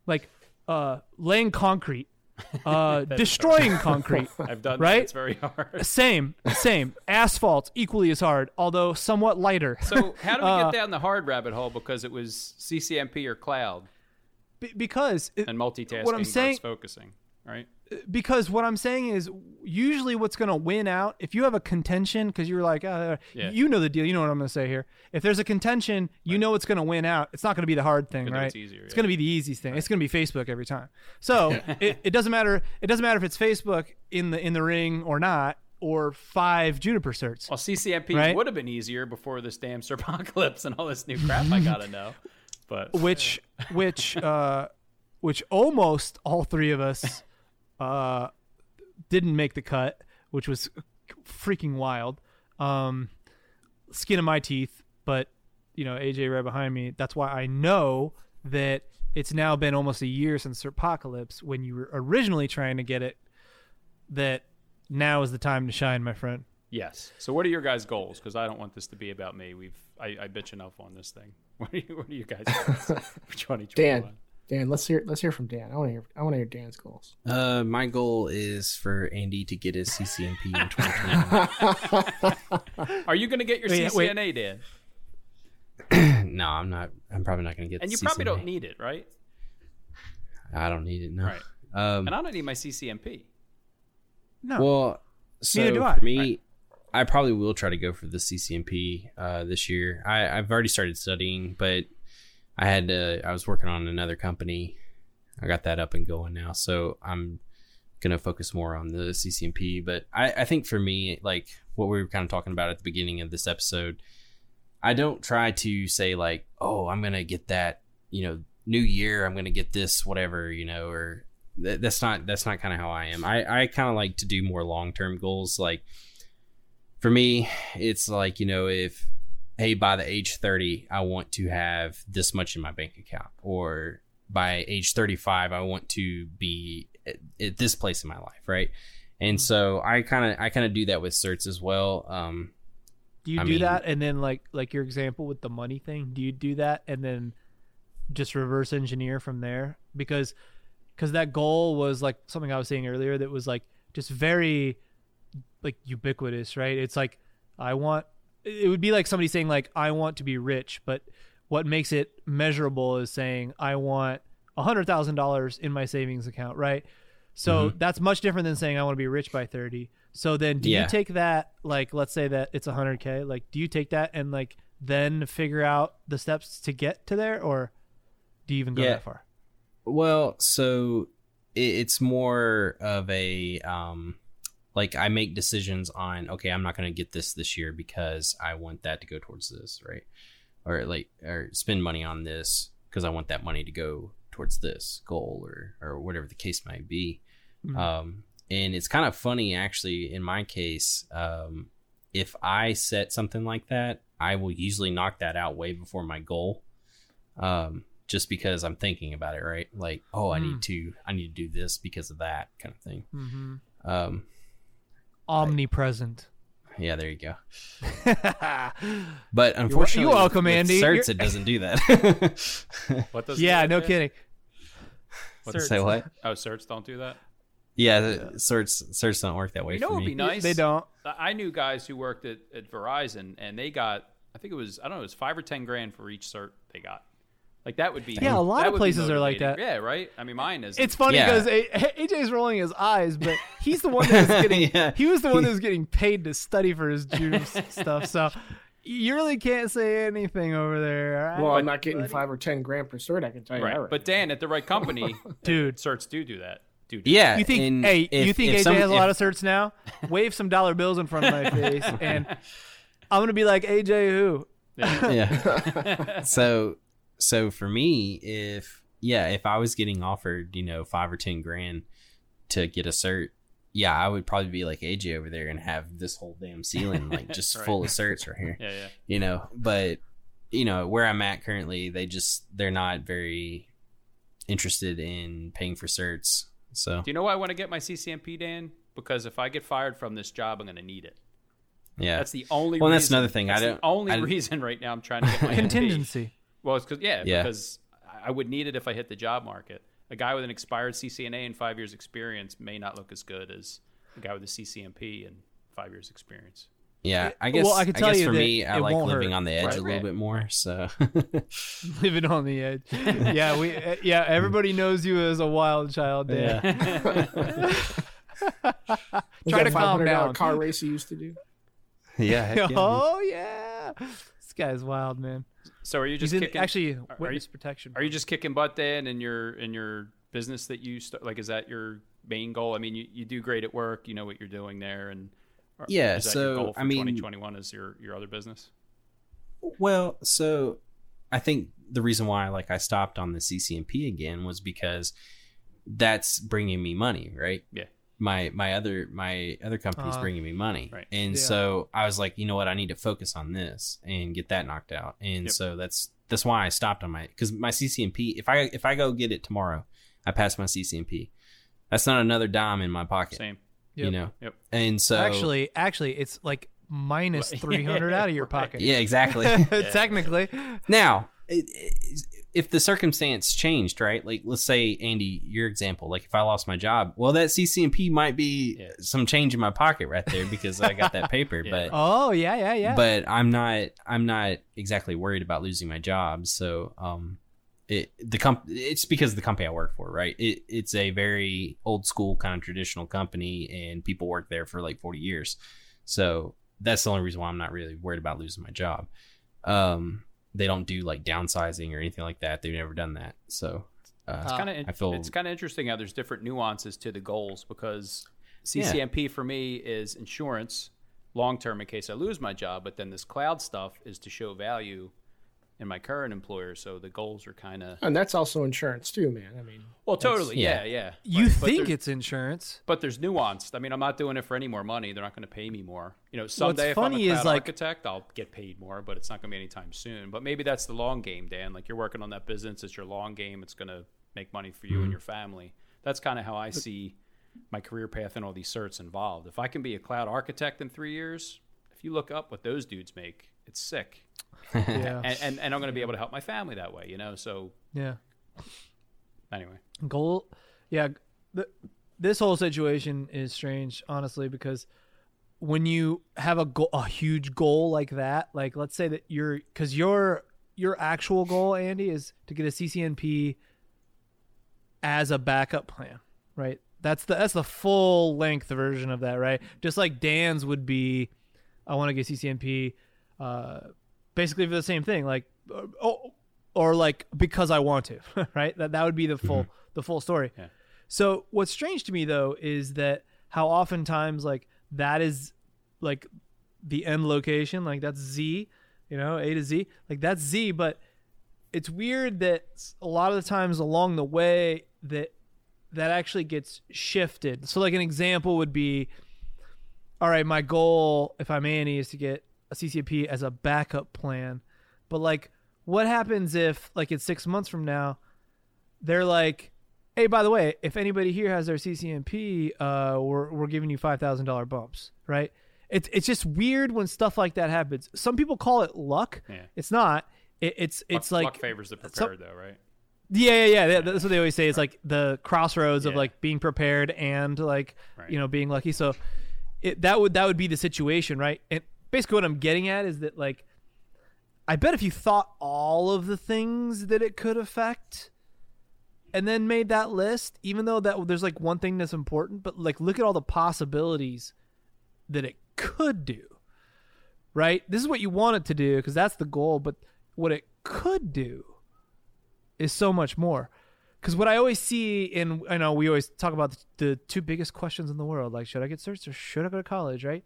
like uh laying concrete, uh destroying concrete. I've done Right? It's very hard. Same, same. Asphalt equally as hard, although somewhat lighter. So how do we Uh, get down the hard rabbit hole? Because it was CCNP or cloud Be- because it- and multitasking What I'm saying- focusing, right? because what I'm saying is usually what's going to win out if you have a contention because you're like uh, Yeah. you know the deal you know what I'm going to say here if there's a contention you know what's going to win out it's not going to be the hard thing right easier, it's yeah. going to be the easiest thing it's going to be Facebook every time so it, it doesn't matter it doesn't matter if it's Facebook in the in the ring or not or five juniper certs Well, CCNP Right? would have been easier before this damn Certpocalypse and all this new crap I gotta know. But which which uh which almost all three of us uh didn't make the cut which was freaking wild um skin of my teeth but you know aj right behind me that's why i know that it's now been almost a year since apocalypse when you were originally trying to get it that now is the time to shine my friend yes. So what are your guys' goals? Because I don't want this to be about me. We've I, I bitch enough on this thing. What are you, what are you guys goals for 2021? Dan, Dan, let's hear let's hear from Dan. I want to hear I want to hear Dan's goals. Uh, my goal is for Andy to get his CCNP in 2021. Are you going to get your Wait, wait. CCNA, Dan? no, I'm not. I'm probably not going to get. And the you probably don't need it, right? I don't need it. No. Right. Um, And I don't need my CCNP. no Well, so Neither do I. for me, I probably will try to go for the CCNP uh, this year. I, I've already started studying, but I had to, I was working on another company. I got that up and going now, so I'm gonna focus more on the CCNP. But I, I think for me, like what we were kind of talking about at the beginning of this episode, I don't try to say like, oh, I'm gonna get that, you know, new year, I'm gonna get this, whatever, you know, or th- that's not that's not kind of how I am. I I kind of like to do more long term goals. Like for me, it's like you know if hey by the age 30 I want to have this much in my bank account, or by age 35 I want to be at, at this place in my life, right? And so I kind of I kind of do that with certs as well. Um, Do you I do mean- that and then like like your example with the money thing? Do you do that and then just reverse engineer from there? Because because that goal was like something I was saying earlier that was like just very like ubiquitous, right? It's like I want it would be like somebody saying like I want to be rich, but what makes it measurable is saying I want a hundred thousand dollars in my savings account, right? So Mm-hmm. that's much different than saying I want to be rich by thirty. So then, do Yeah. you take that like let's say that it's a hundred k? Like, do you take that and like then figure out the steps to get to there, or do you even go Yeah. that far? Well, so it's more of a um, like I make decisions on okay, I'm not going to get this this year because I want that to go towards this, right? Or like or spend money on this because I want that money to go towards this goal or or whatever the case might be. Um, and it's kind of funny actually in my case. Um, if I set something like that, I will usually knock that out way before my goal. Um, just because I'm thinking about it, right? Like, oh, I need to, I need to do this because of that kind of thing. Mm-hmm. Um, Omnipresent. yeah, there you go. But unfortunately, you're welcome, with Andy. Certs, You're- it doesn't do that. What does yeah, it do no again? kidding. What's Say what? Oh, certs don't do that. Yeah, the certs, certs don't work that way You know for what would be nice? They don't. I I knew guys who worked at, at Verizon, and they got, I think it was, I don't know, it was five or ten grand for each cert they got. Like that would be. Yeah, a lot of places are like that. Yeah, right. I mean, mine is. It's funny Yeah. because eh, eh, AJ's rolling his eyes, but he's the one that's getting. Yeah. He was the one that was getting paid to study for his juice stuff. So you really can't say anything over there, all right? Well, I'm not getting five or ten grand per cert. I can tell you that. right. Right. But Dan, at the right company, dude. certs do do that. Do do Yeah, You think? and hey, if- you think AJ some- has a lot if- of certs now? Wave some dollar bills in front of my face, and I'm gonna be like AJ who? yeah. so so for me, if yeah, if I was getting offered, you know, five or ten grand to get a cert, yeah, I would probably be like AJ over there and have this whole damn ceiling like just Right. full of certs right here. Yeah, yeah. You know, but you know where I'm at currently, they just they're not very interested in paying for certs. So Do you know why I want to get my CCNP, Dan? Because if I get fired from this job, I'm going to need it. yeah, That's the only. Well, that's reason- another thing. I that's the don't- only I- reason right now I'm trying to get my NP. Contingency. Well, it's because yeah, Yeah. because I would need it if I hit the job market. A guy with an expired CCNA and five years experience may not look as good as a guy with a CCNP and five years experience. yeah. I Well, guess I I, can tell guess you for that me, I like living hurt. on the edge Right, a little right. bit more. So Living on the edge. yeah, we. uh, Yeah, everybody knows you as a wild child. Dan. Was Try that to calm $500 down. car race you used to do. yeah, heck yeah, oh yeah, this guy's wild, man. So are you just kicking? actually are witness you- protection. Are you just kicking butt, then in your in your business that you start? Like, is that your main goal? I mean, you, you do great at work. You know what you're doing there, and or- Yeah, Is that so, your goal for I mean- 2021 is your your other business. Well, so I think the reason why like I stopped on the CCNP again was because that's bringing me money, right? Yeah. My my other my other company's Uh, bringing me money, Right. and Yeah. so I was like, you know what, I need to focus on this and get that knocked out, and Yep. so that's that's why I stopped on my because my CCNP. If I if I go get it tomorrow, I pass my CCNP. That's not another dime in my pocket, Same. you know. Yep. And so actually, actually, it's like three hundred out of your pocket. yeah, exactly. Technically, Now, it, it- if the circumstance changed, right? Like, let's say, Andy, your example, like if I lost my job, well, that CCNP might be Yeah. some change in my pocket right there because I got that paper. Yeah. But oh yeah, yeah, yeah. but I'm not I'm not exactly worried about losing my job. So um, it the comp it's because of the company I work for, right? It it's a very old school kind of traditional company, and people work there for like 40 years. So that's the only reason why I'm not really worried about losing my job. Um, they don't do like downsizing or anything like that. They've never done that. So uh, It's kind of I feel- it's kind of interesting how there's different nuances to the goals because CCNP for me is insurance long term in case I lose my job, but then this cloud stuff is to show value in my current employer. So the goals are kind of And that's also insurance too, man. I mean, well, totally, yeah, yeah. yeah. you but think there- it's insurance? but there's nuance. I mean, I'm not doing it for any more money. They're not going to pay me more. You know, someday if funny I'm a is, cloud like- architect, I'll get paid more, but it's not going to be anytime soon. But maybe that's the long game, Dan. Like you're working on that business. It's your long game. It's going to make money for you Mm-hmm. and your family. That's kind of how I see my career path and all these certs involved. If I can be a cloud architect in three years, if you look up what those dudes make, it's sick. Yeah, And, and, and I'm going to be able to help my family that way, you know? So yeah. anyway. Goal, yeah. th this whole situation is strange, honestly, because when you have a goal, a huge goal like that, like let's say that you're, because your your actual goal, Andy, is to get a CCNP as a backup plan, right? That's the that's the full length version of that, right? Just like Dan's would be, I want to get CCNP, uh, basically for the same thing, like, uh, oh, or like because I want to, right? That that would be the full the full story. Yeah. So what's strange to me though is that how oftentimes like that is like the end location, like that's Z, you know, A to Z, like that's Z, but it's weird that a lot of the times along the way that that actually gets shifted. So like an example would be all right, my goal if I'm Andy is to get a CCP as a backup plan. But like what happens if like it's 6 months from now they're like Hey, by the way, if anybody here has their CCNP, uh, we're we're giving you five thousand dollar bumps, right? It's it's just weird when stuff like that happens. Some people call it luck. Yeah. It's not. It, it's it's luck, like luck favors the prepared, though, right? yeah, yeah, yeah. That's what they always say. It's like the crossroads of like being prepared and like Right. you know being lucky. So it, that would that would be the situation, right? And basically, what I'm getting at is that like, I bet if you thought all of the things that it could affect, and then made that list, even though that there's like one thing that's important, but like look at all the possibilities that it could do. Right? This is what you want it to do because that's the goal, but what it could do is so much more. Because what I always see in, I know we always talk about the, the two biggest questions in the world, like should I get searched or should I go to college, right?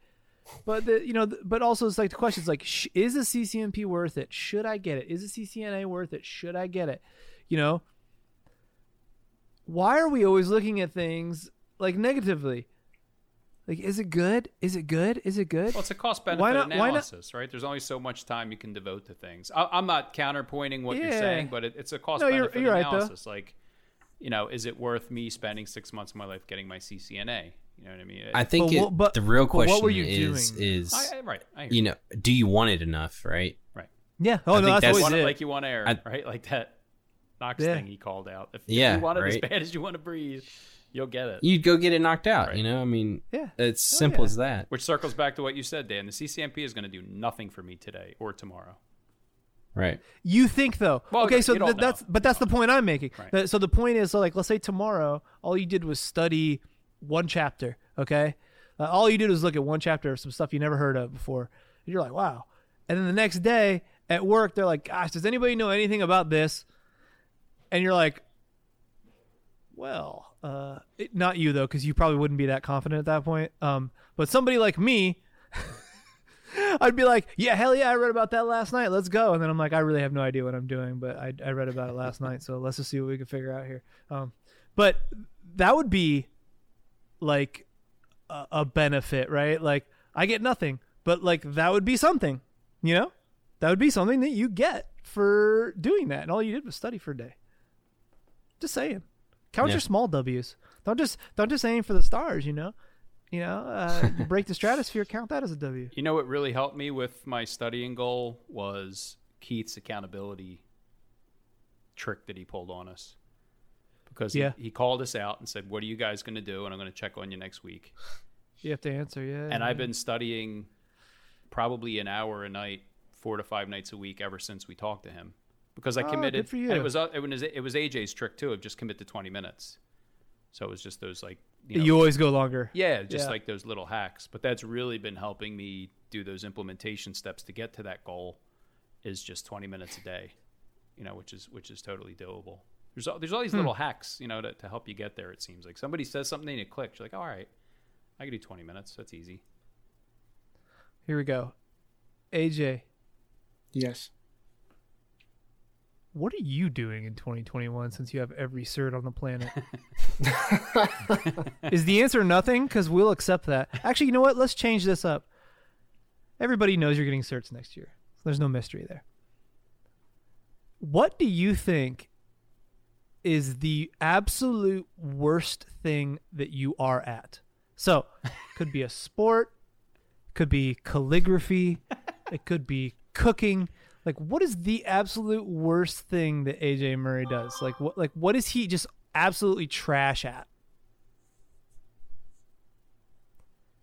But the, you know, the, but also it's like the question is like, sh- is a CCNP worth it? Should I get it? Is a CCNA worth it? Should I get it? You know, why are we always looking at things like negatively? Like, is it good? Is it good? Is it good? Well, it's a cost benefit not- analysis, right? There's only so much time you can devote to things. I, I'm not counterpointing what you're saying, but it, it's a cost No, benefit you're right, analysis. like, you know, is it worth me spending six months of my life getting my CCNA? You know what I mean? I think But it, but- the real but what question were you is doing? is I, I, right. I you know do you want it enough, right? right. yeah. Oh I no, think that's, that's- always it it. like you want air, I- right? Like that Knox Yeah. thing he called out. If, Yeah, if you want it right. as bad as you want to breathe, you'll get it. You'd go get it knocked out. Right. You know, I mean, Yeah. it's simple yeah. as that. Which circles back to what you said, Dan. The CCNP is going to do nothing for me today or tomorrow. Right. You think though? Well, okay, so th- that's but that's the point I'm making. Right. So the point is, so like, let's say tomorrow, all you did was study one chapter. Okay, uh, all you did was look at one chapter of some stuff you never heard of before. And you're like, wow. And then the next day at work, they're like, gosh, does anybody know anything about this? And you're like, well, uh, it- not you though, because you probably wouldn't be that confident at that point. Um, but somebody like me. I'd be like, yeah, hell yeah, I read about that last night. Let's go. And then I'm like, I really have no idea what I'm doing, but I, I read about it last night. So let's just see what we can figure out here. Um, but that would be like a, a benefit, right? Like I get nothing, but like that would be something, you know, that would be something that you get for doing that. And all you did was study for a day. Just saying, count Yeah. your small W's. Don't just don't just aim for the stars. You know, you know, uh, you break the stratosphere, count that as a W. You know what really helped me with my studying goal was Keith's accountability trick that he pulled on us. Because Yeah. he, he called us out and said, What are you guys going to do? And I'm going to check on you next week. You have to answer, yeah. And I've been studying probably an hour a night, four to five nights a week ever since we talked to him. Because I Oh, committed. good for you. And it was, uh, it was it was AJ's trick too of just commit to 20 minutes. So it was just those like you You, always go longer. yeah, just Yeah. like those little hacks. But that's really been helping me do those implementation steps to get to that goal. Is just twenty minutes a day, you know, which is which is totally doable. There's all, there's all these Hmm. little hacks, you know, to, to help you get there. It seems like somebody says something and it clicks. You're like, all right, I can do twenty minutes. That's easy. Here we go. AJ, Yes. what are you doing in 2021 since you have every cert on the planet? Is the answer nothing? Because we'll accept that. Actually, you know what? Let's change this up. Everybody knows you're getting certs next year. So there's no mystery there. What do you think is the absolute worst thing that you are at? So, could be a sport, could be calligraphy, it could be cooking. Like, what is the absolute worst thing that AJ Murray does? Like, what? Like, what is he just absolutely trash at?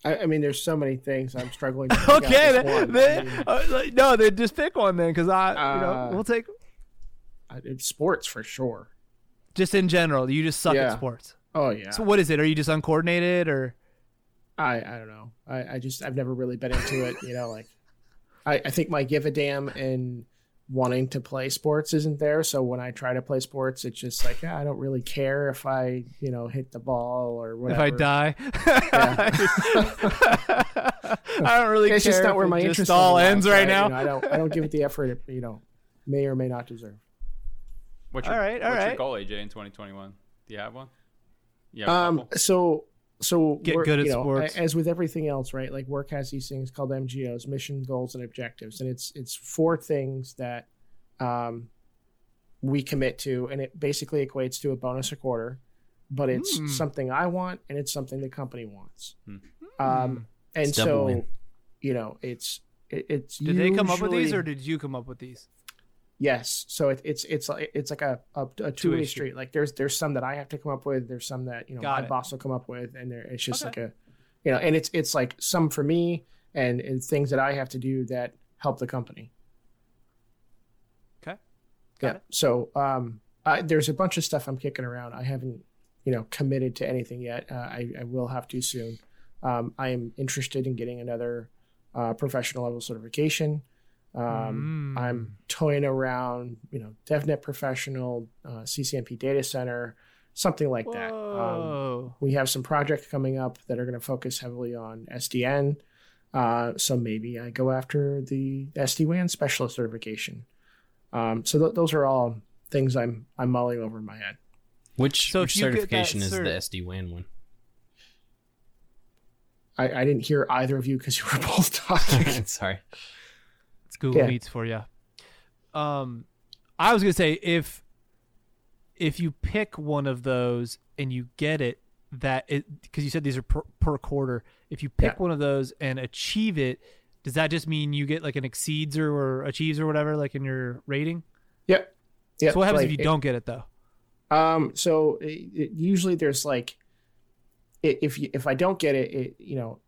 I, I mean, there's so many things I'm struggling. To Okay, then, then- I mean, uh, no, then just pick one then, because I, you know, Uh, we'll take it's sports for sure. Just in general. You just suck Yeah. at sports. Oh yeah. So what is it? Are you just uncoordinated or? I I don't know. I, I just I've never really been into it. You know, like I I think my give a damn and wanting to play sports isn't there. So when I try to play sports, it's just like yeah, I don't really care if I you know hit the ball or whatever. If I die, I don't really it's care. just not where my interest all ends right You now. know, I don't I don't give it the effort it you know may or may not deserve. What's your, All right, all what's your goal, AJ, in 2021? Do you have one? Yeah. Um. So so Get work- good at you know, sports. As with everything else, right? Like work has these things called MGOs, mission goals and objectives, and it's it's four things that um we commit to, and it basically equates to a bonus a quarter, but it's Hmm. something I want and it's something the company wants. Hmm. Um, and It's so you know, it's it, it's Did they come up with these, or did you come up with these? Yes, so it, it's it's like it's like a a, a two way Two-way street. Like there's there's some that I have to come up with. There's some that you know Got my it. boss will come up with, and there, it's just Okay. like a, you know, and it's it's like some for me and, and things that I have to do that help the company. Okay. yeah. Got it. So um, I, there's a bunch of stuff I'm kicking around. I haven't you know committed to anything yet. Uh, I I will have to soon. Um, I am interested in getting another uh, professional level certification. Um, Mm. I'm toying around, you know, DevNet Professional, uh, CCNP Data Center, something like that. Um, we have some projects coming up that are going to focus heavily on SDN. Uh, so maybe I go after the SD-WAN specialist certification. Um, so th- those are all things I'm I'm mulling over in my head. Which, So which if you certification is the cert- SD WAN one? I, I didn't hear either of you because you were both talking. Sorry. It's Google Yeah. Meets for you. Um, I was gonna say if if you pick one of those and you get it, that it because you said these are per, per quarter. If you pick Yeah. one of those and achieve it, does that just mean you get like an exceeds or, or achieves or whatever, like in your rating? yep. Yep. so what happens like, if you it- don't get it though? Um, so it, it, usually there's like, if you, if I don't get it, it, you know,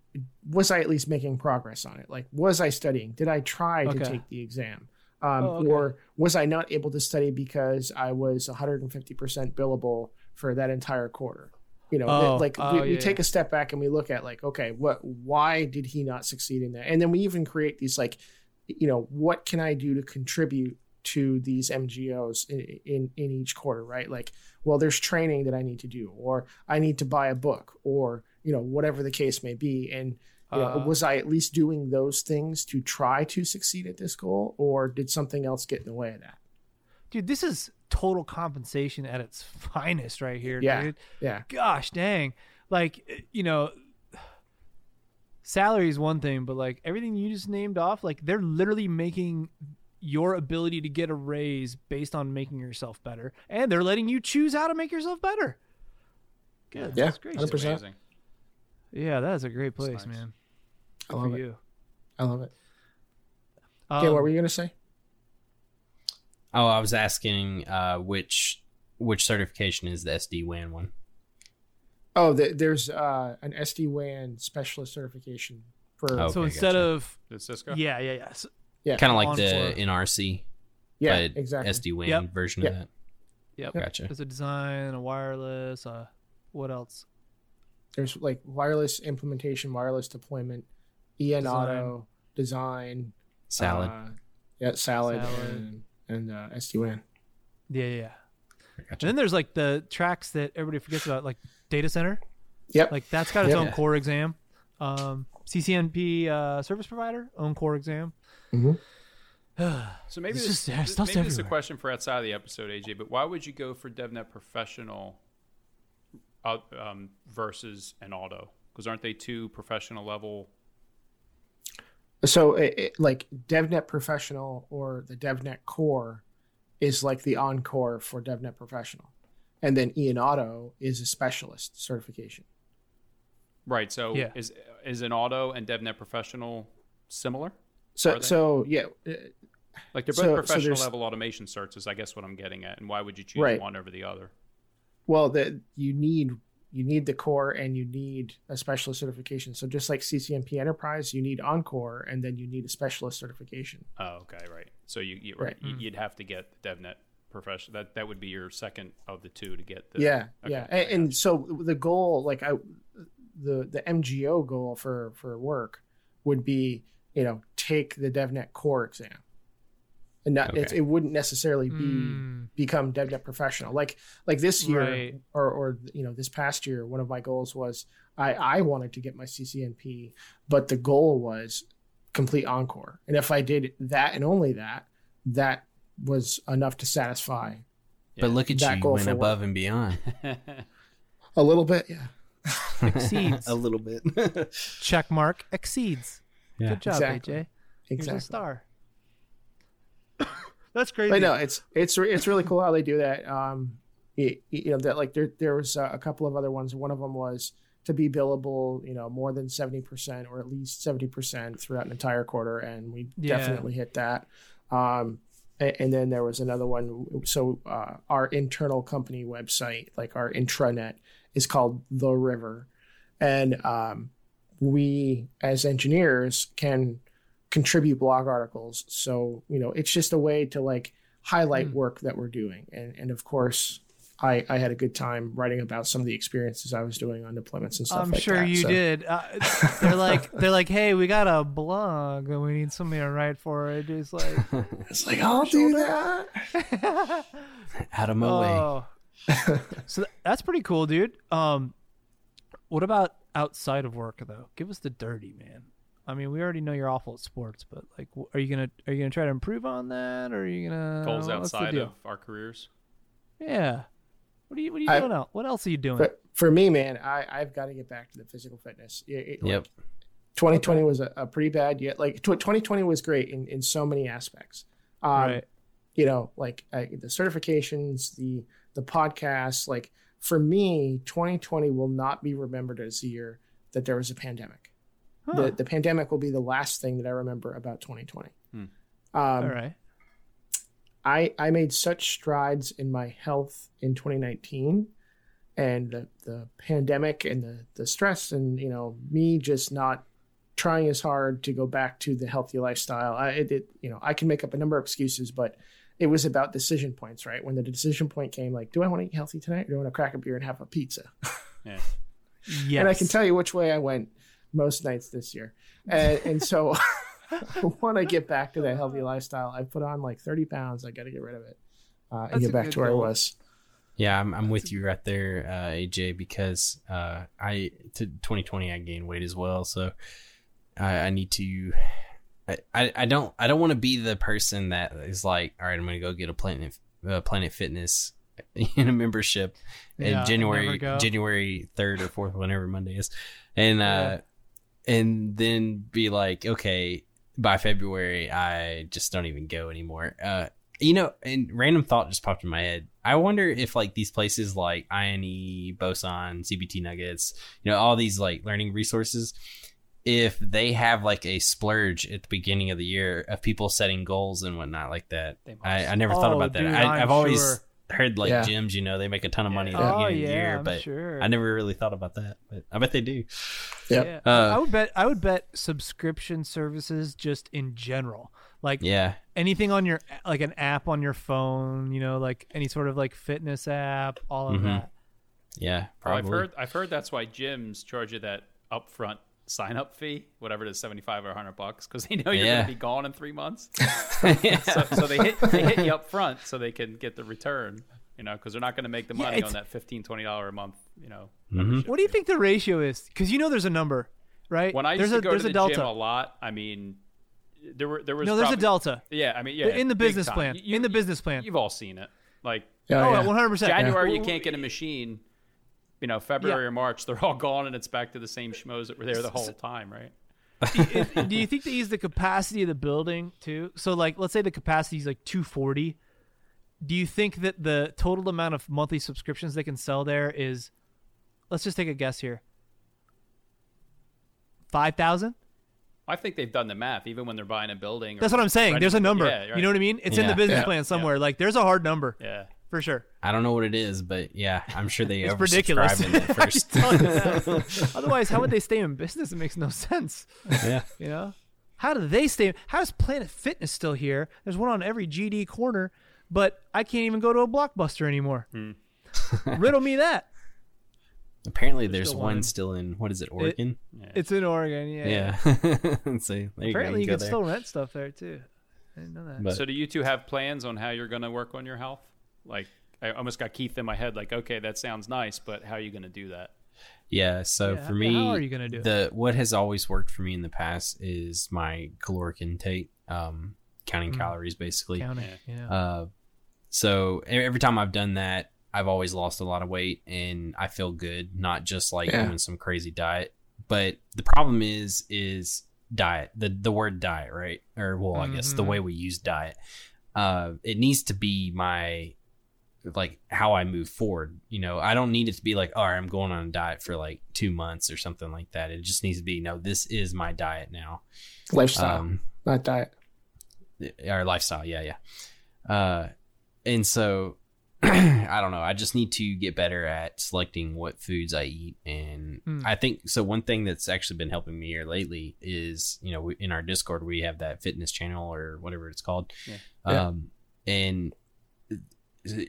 was I at least making progress on it? Like, was I studying? Did I try to take the exam? Um, Oh, okay. or was I not able to study because I was 150% billable for that entire quarter? You know, Oh, like oh, we, we yeah, take a step back and we look at like, okay, what, why did he not succeed in that? And then we even create these like, you know, what can I do to contribute to these MGOs in, in, in each quarter, right? Like, well, there's training that I need to do, or I need to buy a book, or, you know, whatever the case may be. And, you know, Uh, was I at least doing those things to try to succeed at this goal, or did something else get in the way of that? Dude, this is total compensation at its finest right here, Yeah. dude. Yeah. gosh dang like you know salary is one thing but like everything you just named off like they're literally making your ability to get a raise based on making yourself better and they're letting you choose how to make yourself better good Yeah, that's great 100%. It's amazing. Yeah that is a great place nice. man I love for it. you I love it. Okay, Um, what were you going to say? Oh, I was asking uh, which which certification is the SD WAN one? Oh, the, there's uh, an SD WAN specialist certification for, Oh. so instead gotcha. of Did Cisco? yeah yeah yeah so, yeah, Kind of like the for- NRC, yeah, but exactly. SD WAN Yep. version Yep. of that. yep Gotcha. there's a design a wireless uh what else There's like wireless implementation, wireless deployment, EN Design. Auto, design, Salad. uh, yeah, salad, Salad. and, and uh, SD WAN. yeah yeah, yeah Gotcha. and then there's like the tracks that everybody forgets about like data center Yep. Like that's got its Yep. own core exam. Um, CCNP uh, service provider own core exam. So maybe It's this, just- yeah, maybe this is a question for outside of the episode, AJ. But why would you go for DevNet Professional uh, um, versus an Auto? Because aren't they two professional level? So, it, it- like DevNet Professional or the DevNet Core is like the ENCOR for DevNet Professional, and then EN Auto is a specialist certification. Right. So Yeah. is is an Auto and DevNet Professional similar? So, so yeah, Like they're both So- so professional there's- level automation certs. Is I guess what I'm getting at. And why would you choose Right. one over the other? Well, the you need you need the core and you need a specialist certification. So just like CCNP Enterprise, you need ENCOR, and then you need a specialist certification. Oh, okay, right. So you, you Right. you- mm. you'd have to get the DevNet professional. That that would be your second of the two to get the. yeah okay, yeah and, and so the goal like i the the mgo goal for for work would be you know take the devnet core exam and not it, Okay. it wouldn't necessarily be Mm, become devnet professional like like this year Right. or or you know this past year one of my goals was i i wanted to get my ccnp but the goal was complete ENCOR and if i did that and only that that was enough to satisfy But look at that you, you goal went for above and beyond. a little bit yeah Exceeds. a little bit. check mark exceeds. Yeah. Good job, Exactly. AJ. Here's exactly a star. That's crazy. I know it's it's it's really cool how they do that. Um, you, you know that like there there was uh, a couple of other ones. One of them was to be billable, you know, more than seventy percent or at least seventy percent throughout an entire quarter, and we Yeah. definitely hit that. Um, a- and then there was another one. So uh, our internal company website, like our intranet, is called The River, and um, we as engineers can contribute blog articles. So you know, it's just a way to like highlight Hmm. work that we're doing, and and of course. I, I had a good time writing about some of the experiences I was doing on deployments and stuff I'm like sure that. you So- did. Uh, they're like, they're like, hey, we got a blog and we need somebody to write for it. It's like, It's like I'll do that. Out of my way. oh. so that's pretty cool, dude. Um, what about outside of work though? Give us the dirty, man. I mean, we already know you're awful at sports, but like, are you gonna are you gonna try to improve on that, or are you gonna goals what's outside of our careers. Yeah. What are you What are you I- doing out? What else are you doing? But for me, man, I I've got to get back to the physical fitness. It- it- like, Yep. 2020 was a, a pretty bad year. Like 2020 was great in, in so many aspects. Um, right. You know, like uh, the certifications, the the podcasts. Like for me, 2020 will not be remembered as a year that there was a pandemic. Huh. The the pandemic will be the last thing that I remember about 2020. Hmm. Um, All right. I I made such strides in my health in 2019 and the, the pandemic and the the stress and you know me just not trying as hard to go back to the healthy lifestyle I it, it you know I can make up a number of excuses but it was about decision points right when the decision point came like do I want to eat healthy tonight or do I want to crack a beer and have a pizza Yeah. Yes. and I can tell you which way I went most nights this year. And, and so I want to get back to that healthy lifestyle. I put on like 30 pounds. I got to get rid of it uh, and That's get back to where goal. I was. Yeah, I'm, I'm with you right there, uh, AJ, because uh, I to 2020 I gained weight as well, so I, I need to. I, I, I don't I don't want to be the person that is like, all right, I'm gonna go get a Planet uh, Planet Fitness in a membership Yeah, in January. January third or fourth, whenever Monday is, and uh, and then be like, okay, by February I just don't even go anymore. Uh, you know, and random thought just popped in my head. I wonder if like these places like INE, Boson, CBT Nuggets, you know, all these like learning resources, if they have like a splurge at the beginning of the year of people setting goals and whatnot like that. I, I never thought Oh, about that. dude, I, I've always sure. Heard like Yeah. gyms, you know, they make a ton of money at the Oh beginning of the yeah, year, I'm but sure. I never really thought about that. But I bet they do. Yep. Yeah. Uh, I would bet. I would bet subscription services just in general, like Yeah. anything on your like an app on your phone. You know, like any sort of like fitness app, all of Mhm. that. Yeah. Well, Probably. I've heard I've heard that's why gyms charge you that upfront sign up fee, whatever it is, seventy five or hundred bucks, because they know you're Yeah. gonna be gone in three months. yeah. So, so they hit they hit you up front so they can get the return. You know, because they're not going to make the money it's- on that 15 20 dollar a month. You know, Mhm. What do you think the ratio is? Because you know there's a number, right? When I there's used to a go there's to a the delta. gym a lot, I mean, there were there was no, there's a delta Yeah, I mean, yeah, in the business plan. You- in the business plan. You've all seen it. Like Yeah, oh, yeah. 100. percent January, you can't get a machine. You know, February Yeah. or March, they're all gone, and it's back to the same schmoes that were there the whole time, right? do you think they use the capacity of the building too? So like let's say the capacity is like 240. Do you think that the total amount of monthly subscriptions they can sell there is let's just take a guess here. 5,000? I think they've done the math, even when they're buying a building. or That's what I'm saying. There's a number. Yeah, You know what I mean? It's in the business Yeah. plan somewhere. Like there's a hard number Yeah. For sure. I don't know what it is, but yeah, I'm sure they It's oversubscribe ridiculous. in that I'm first. telling you that. Otherwise, how would they stay in business? It makes no sense. yeah. You know, how do they stay? How is Planet Fitness still here? There's one on every GD corner, but I can't even go to a blockbuster anymore. Hmm. Riddle me that. Apparently, there's still one one. still in what is it, Oregon? It's in Oregon. Yeah. yeah. so there you Apparently, go. you, You can there. still rent stuff there too. I didn't know that. But- So, do you two have plans on how you're going to work on your health? Like, I almost got Keith in my head. Like, okay, that sounds nice, but how are you going to do that? Yeah, so Yeah, for me, how are you gonna do it? the what has always worked for me in the past is my caloric intake, um, counting Mm. calories basically. Counting. Yeah. Uh, so every time I've done that, I've always lost a lot of weight and I feel good, not just like Yeah. doing some crazy diet. But the problem is, is diet. The the word diet, right? Or well, I guess the Mhm. way we use diet. Uh, it needs to be my like how I move forward. You know, I don't need it to be like, all right, I'm going on a diet for like two months or something like that. It just needs to be, no, this is my diet now. Lifestyle, Um, not diet. our lifestyle yeah yeah uh and so i don't know i just need to get better at selecting what foods i eat and Hmm. i think so one thing that's actually been helping me here lately is you know we, in our discord we have that fitness channel or whatever it's called Yeah. Yeah. um and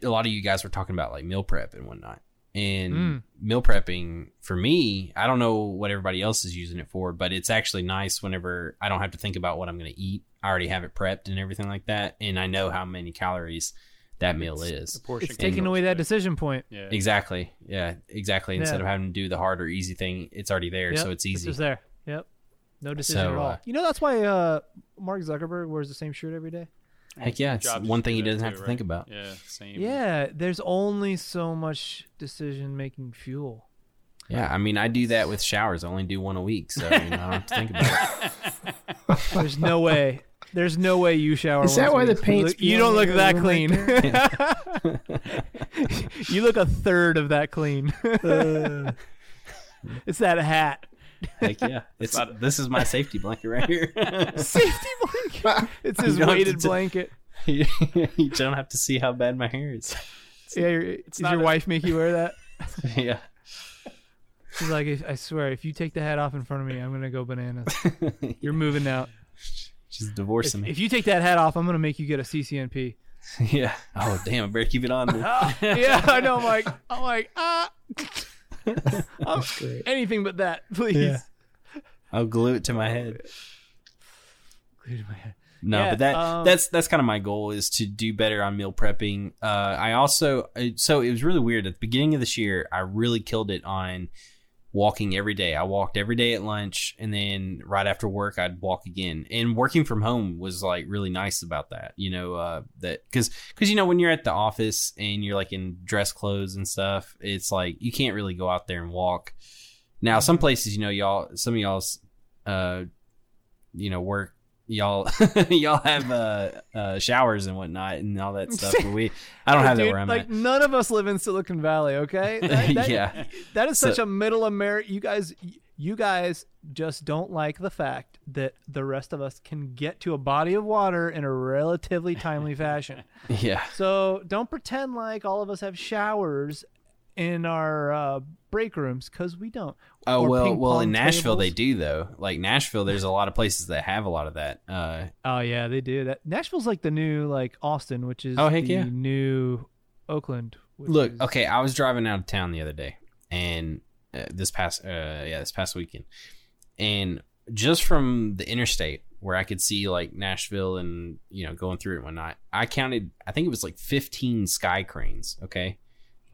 a lot of you guys were talking about like meal prep and whatnot and Mm. meal prepping for me i don't know what everybody else is using it for but it's actually nice whenever i don't have to think about what i'm going to eat i already have it prepped and everything like that and i know how many calories that meal is it's taking away that decision point. Yeah. exactly yeah exactly instead of having to do the hard or easy thing it's already there Yep, so it's easy just there. Yep. No decision So, at all. uh, you know that's why uh, Mark Zuckerberg wears the same shirt every day. Heck yeah it's one thing he doesn't have too, to right? think about Yeah, same. Yeah, there's only so much decision making fuel. Yeah, I mean, I do that with showers. I only do one a week, so you know, I don't have to think about it. There's no way. There's no way you shower. Is that once a why the week. paint's You, you don't look that clean. room you look a third of that clean. Uh. it's that hat. Like, yeah, it's this is my safety blanket right here. Safety blanket. It's his You don't have weighted to t- blanket. you don't have to see how bad my hair is. Yeah, your, does your a- wife make you wear that? yeah, She's like, I swear, if you take the hat off in front of me, I'm gonna go bananas. You're moving out. she's If, divorcing me. if you take that hat off, I'm gonna make you get a CCNP. yeah. Oh damn! I better keep it on. dude. yeah, I know. I'm like, I'm like, ah, I'm- great. anything but that, please. Yeah. I'll glue it to my head. Glued to my head. No, Yeah, but that um, that's that's kind of my goal is to do better on meal prepping. Uh, I also uh, so it was really weird at the beginning of this year. I really killed it on walking every day. I walked every day at lunch, and then right after work, I'd walk again. And working from home was like really nice about that. You know uh, that because because you know when you're at the office and you're like in dress clothes and stuff, it's like you can't really go out there and walk. Now, some places, you know, y'all, some of y'all's, uh, you know, work, y'all, y'all have uh, uh, showers and whatnot and all that stuff. But we, I don't have that where I'm like at. none of us live in Silicon Valley, okay? That, that- Yeah. that is So- such a middle America. You guys, you guys just don't like the fact that the rest of us can get to a body of water in a relatively timely fashion. Yeah, So don't pretend like all of us have showers in our uh, break rooms because we don't. Oh Or well, well in Nashville they do though. Like Nashville, there's a lot of places that have a lot of that. Uh, Oh yeah, they do. That Nashville's like the new like Austin, which is Oh, heck the yeah. new Oakland. which Look, is- okay, I was driving out of town the other day, and uh, this past, uh, yeah, this past weekend, and just from the interstate where I could see like Nashville and you know going through it and whatnot, I counted. I think it was like 15 sky cranes. Okay,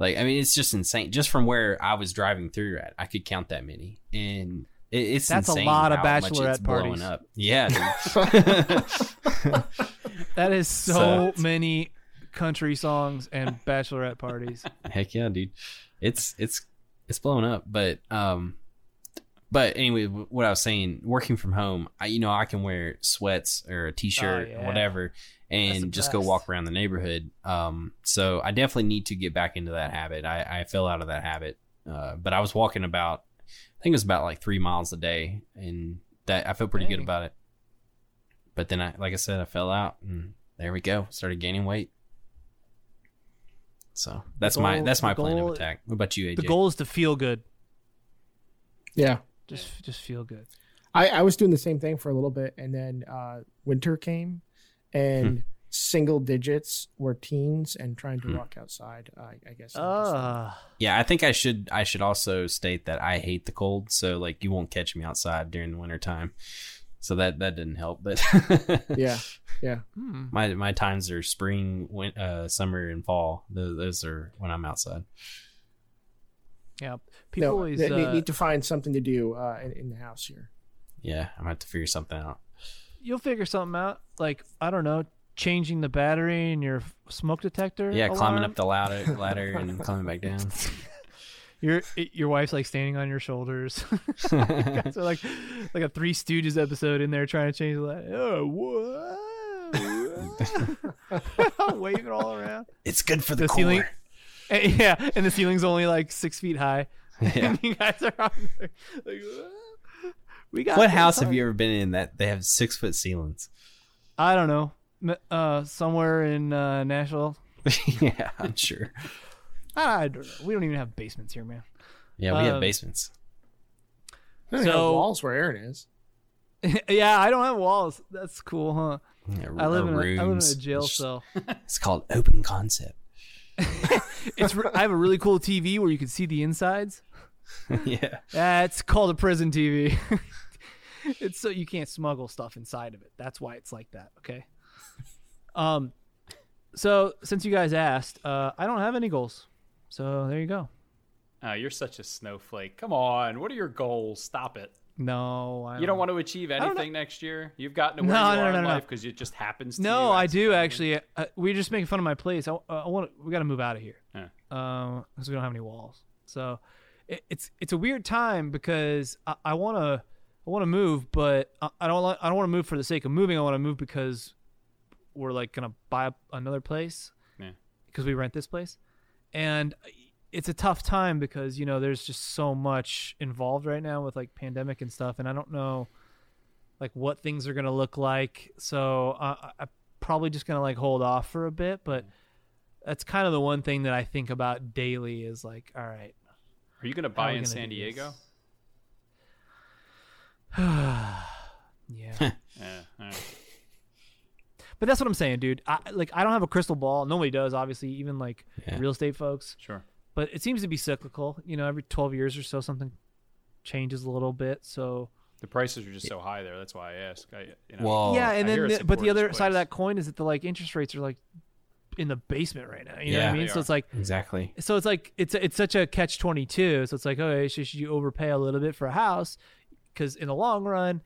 like I mean, it's just insane. Just from where I was driving through at, I could count that many, and it, it's That's a lot of how much bachelorette it's blowing parties. up. Yeah, that is so, So- many country songs and bachelorette parties. Heck yeah, dude. It's it's it's blowing up, but um but anyway, what I was saying, working from home, I you know, I can wear sweats or a t-shirt Oh, yeah. or whatever That's the and just go walk around the neighborhood. Um so I definitely need to get back into that habit. I I fell out of that habit. Uh but I was walking about I think it was about like 3 miles a day and that I felt pretty good about it. But then I like I said I fell out and there we go. Started gaining weight. So that's my that's my the plan of attack. What about you, AJ? The goal is to feel good. Yeah. Just just feel good. I, I was doing the same thing for a little bit, and then uh, winter came, and single digits were teens and trying to Hmm. walk outside. I, I guess. I'm Uh, Yeah, I think I should I should also state that I hate the cold, so like you won't catch me outside during the winter time. So that that didn't help, but yeah, yeah. hmm. my my times are spring, win, uh, summer, and fall. Those, those are when I'm outside. Yeah. People no, always they, they uh, need to find something to do uh, in, in the house here. Yeah, I'm gonna have to figure something out. You'll figure something out. Like I don't know, changing the battery in your smoke detector. Yeah, climbing up the ladder ladder and climbing back down. Your your wife's like standing on your shoulders. you guys are like like a Three Stooges episode in there trying to change the light. Oh, what? Waving it all around. It's good for the, The core. ceiling- And- yeah, and the ceiling's only like six feet high. Yeah. And you guys are on there, like, "Whoa." We got What house huh?" have you ever been in that they have six foot ceilings? I don't know. Uh, somewhere in uh, Nashville. yeah, I'm sure. I don't know. We don't even have basements here, man. Yeah, we have Um, basements. I don't have walls where Aaron is. yeah, I don't have walls. That's cool, huh? Yeah, I live in a, I live in a jail It's- cell. It's called open concept. It's re- I have a really cool TV where you can see the insides. yeah. Yeah, it's called a prison TV. It's so you can't smuggle stuff inside of it. That's why it's like that. Okay. Um. So since you guys asked, uh, I don't have any goals. So there you go. Oh, you're such a snowflake. Come on. What are your goals? Stop it. No, I You don't want to achieve anything next year? You've gotten to where No, you no, are no, in life because it just happens to No, I do actually. Uh, we're just making fun of my place. I, I want. We got to move out of here. Yeah. Um, because we don't have any walls. So, it, it's it's a weird time because I, I want to I want to move, but I, don't I don't want to move for the sake of moving. I want to move because we're like gonna buy another place Yeah. because we rent this place, and it's a tough time because you know there's just so much involved right now with like pandemic and stuff, and I don't know like what things are gonna look like. So uh, I- I'm probably just gonna like hold off for a bit, but that's kind of the one thing that I think about daily is like, all right, Are you going to buy in gonna San Diego? this? yeah. Yeah. all right. But that's what I'm saying, dude. I, like I don't have a crystal ball. Nobody does, obviously, even like Yeah. real estate folks. Sure. But it seems to be cyclical. You know, every 12 years or so, something changes a little bit. So The prices are just so high there. That's why I ask. I, you know, Well, yeah, and I then the, but the gorgeous other side of that coin is that the like interest rates are like in the basement right now. You know what I mean? So are. it's like exactly. so it's like it's it's such a catch 22. So it's like okay, so should you overpay a little bit for a house because in the long run,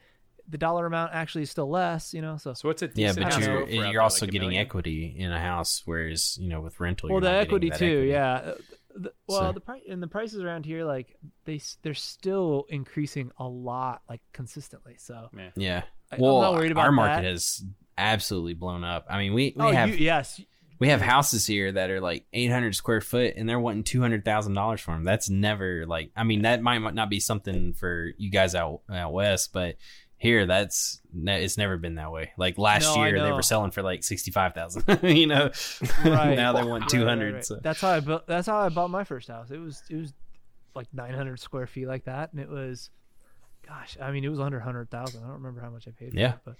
the dollar amount actually is still less. You know, so So what's a Yeah, but you're go for out there, you're also like a getting million? equity in a house, whereas you know with rental, well you're the not equity that too equity. yeah Uh, the, well So- the price and the prices around here like they they're still increasing a lot like consistently so Yeah. Yeah. I- I'm Well, not worried about our market that. has absolutely blown up. I mean, we, we oh have you, yes we have houses here that are like 800 square foot, and they're wanting two hundred thousand dollars for them. That's never like. I mean, that might not be something for you guys out out west, but here that's it's never been that way. Like last No, year, they were selling for like sixty five thousand. you know, Right. now they want Right, two right, right. So. that's how i built that's how i bought my first house it was it was like 900 square feet like that and it was gosh i mean it was under 100000 i don't remember how much i paid for Yeah. but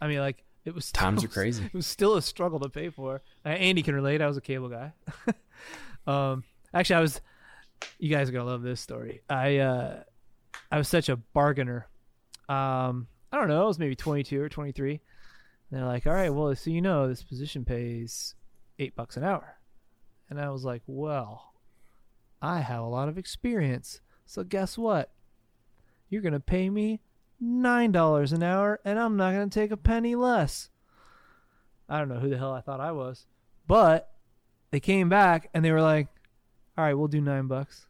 i mean like it was Times still- are crazy. it was still a struggle to pay for. Uh, andy can relate. I was a cable guy. Um actually i was you guys are gonna love this story. I uh i was such a bargainer. Um i don't know i was maybe 22 or 23 and they're like all right well so you know this position pays eight bucks an hour. And i was like well i have a lot of experience. So guess what? You're gonna pay me nine dollars an hour and i'm not gonna take a penny less i don't know who the hell i thought i was but they came back and they were like all right we'll do nine bucks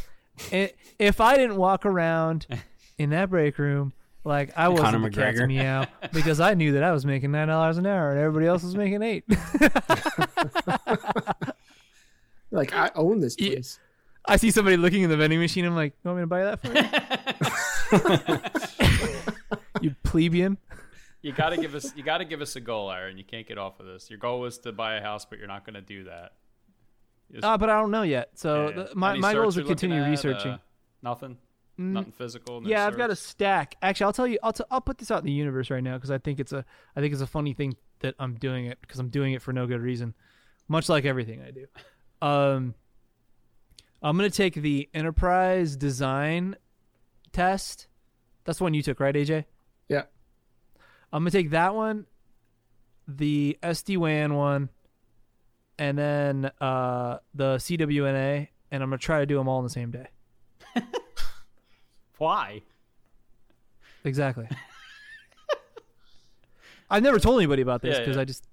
and if i didn't walk around in that break room like i wasn't Conor the cat's meow because i knew that i was making nine dollars an hour and everybody else was making eight Like I own this Yeah. place. I see somebody looking in the vending machine. I'm like, you want me to buy that for you? you plebeian. You got to give us. You got to give us a goal, Aaron. You can't get off of this. Your goal was to buy a house, but you're not going to do that. Is- Uh, but I don't know yet. So yeah. the, my, my goal is to continue at? researching. Uh, nothing. Mm, Nothing physical. no yeah, I've got a stack. Actually, I'll tell you. I'll t- I'll put this out in the universe right now because I think it's a I think it's a funny thing that I'm doing it because I'm doing it for no good reason, much like everything I do. Um, I'm gonna take the enterprise design test. That's the one you took, right, AJ? Yeah. I'm gonna take that one, the SD WAN one, and then uh, the CWNA, and I'm gonna try to do them all in the same day. Why? Exactly. I've never told anybody about this Yeah, because yeah. I just,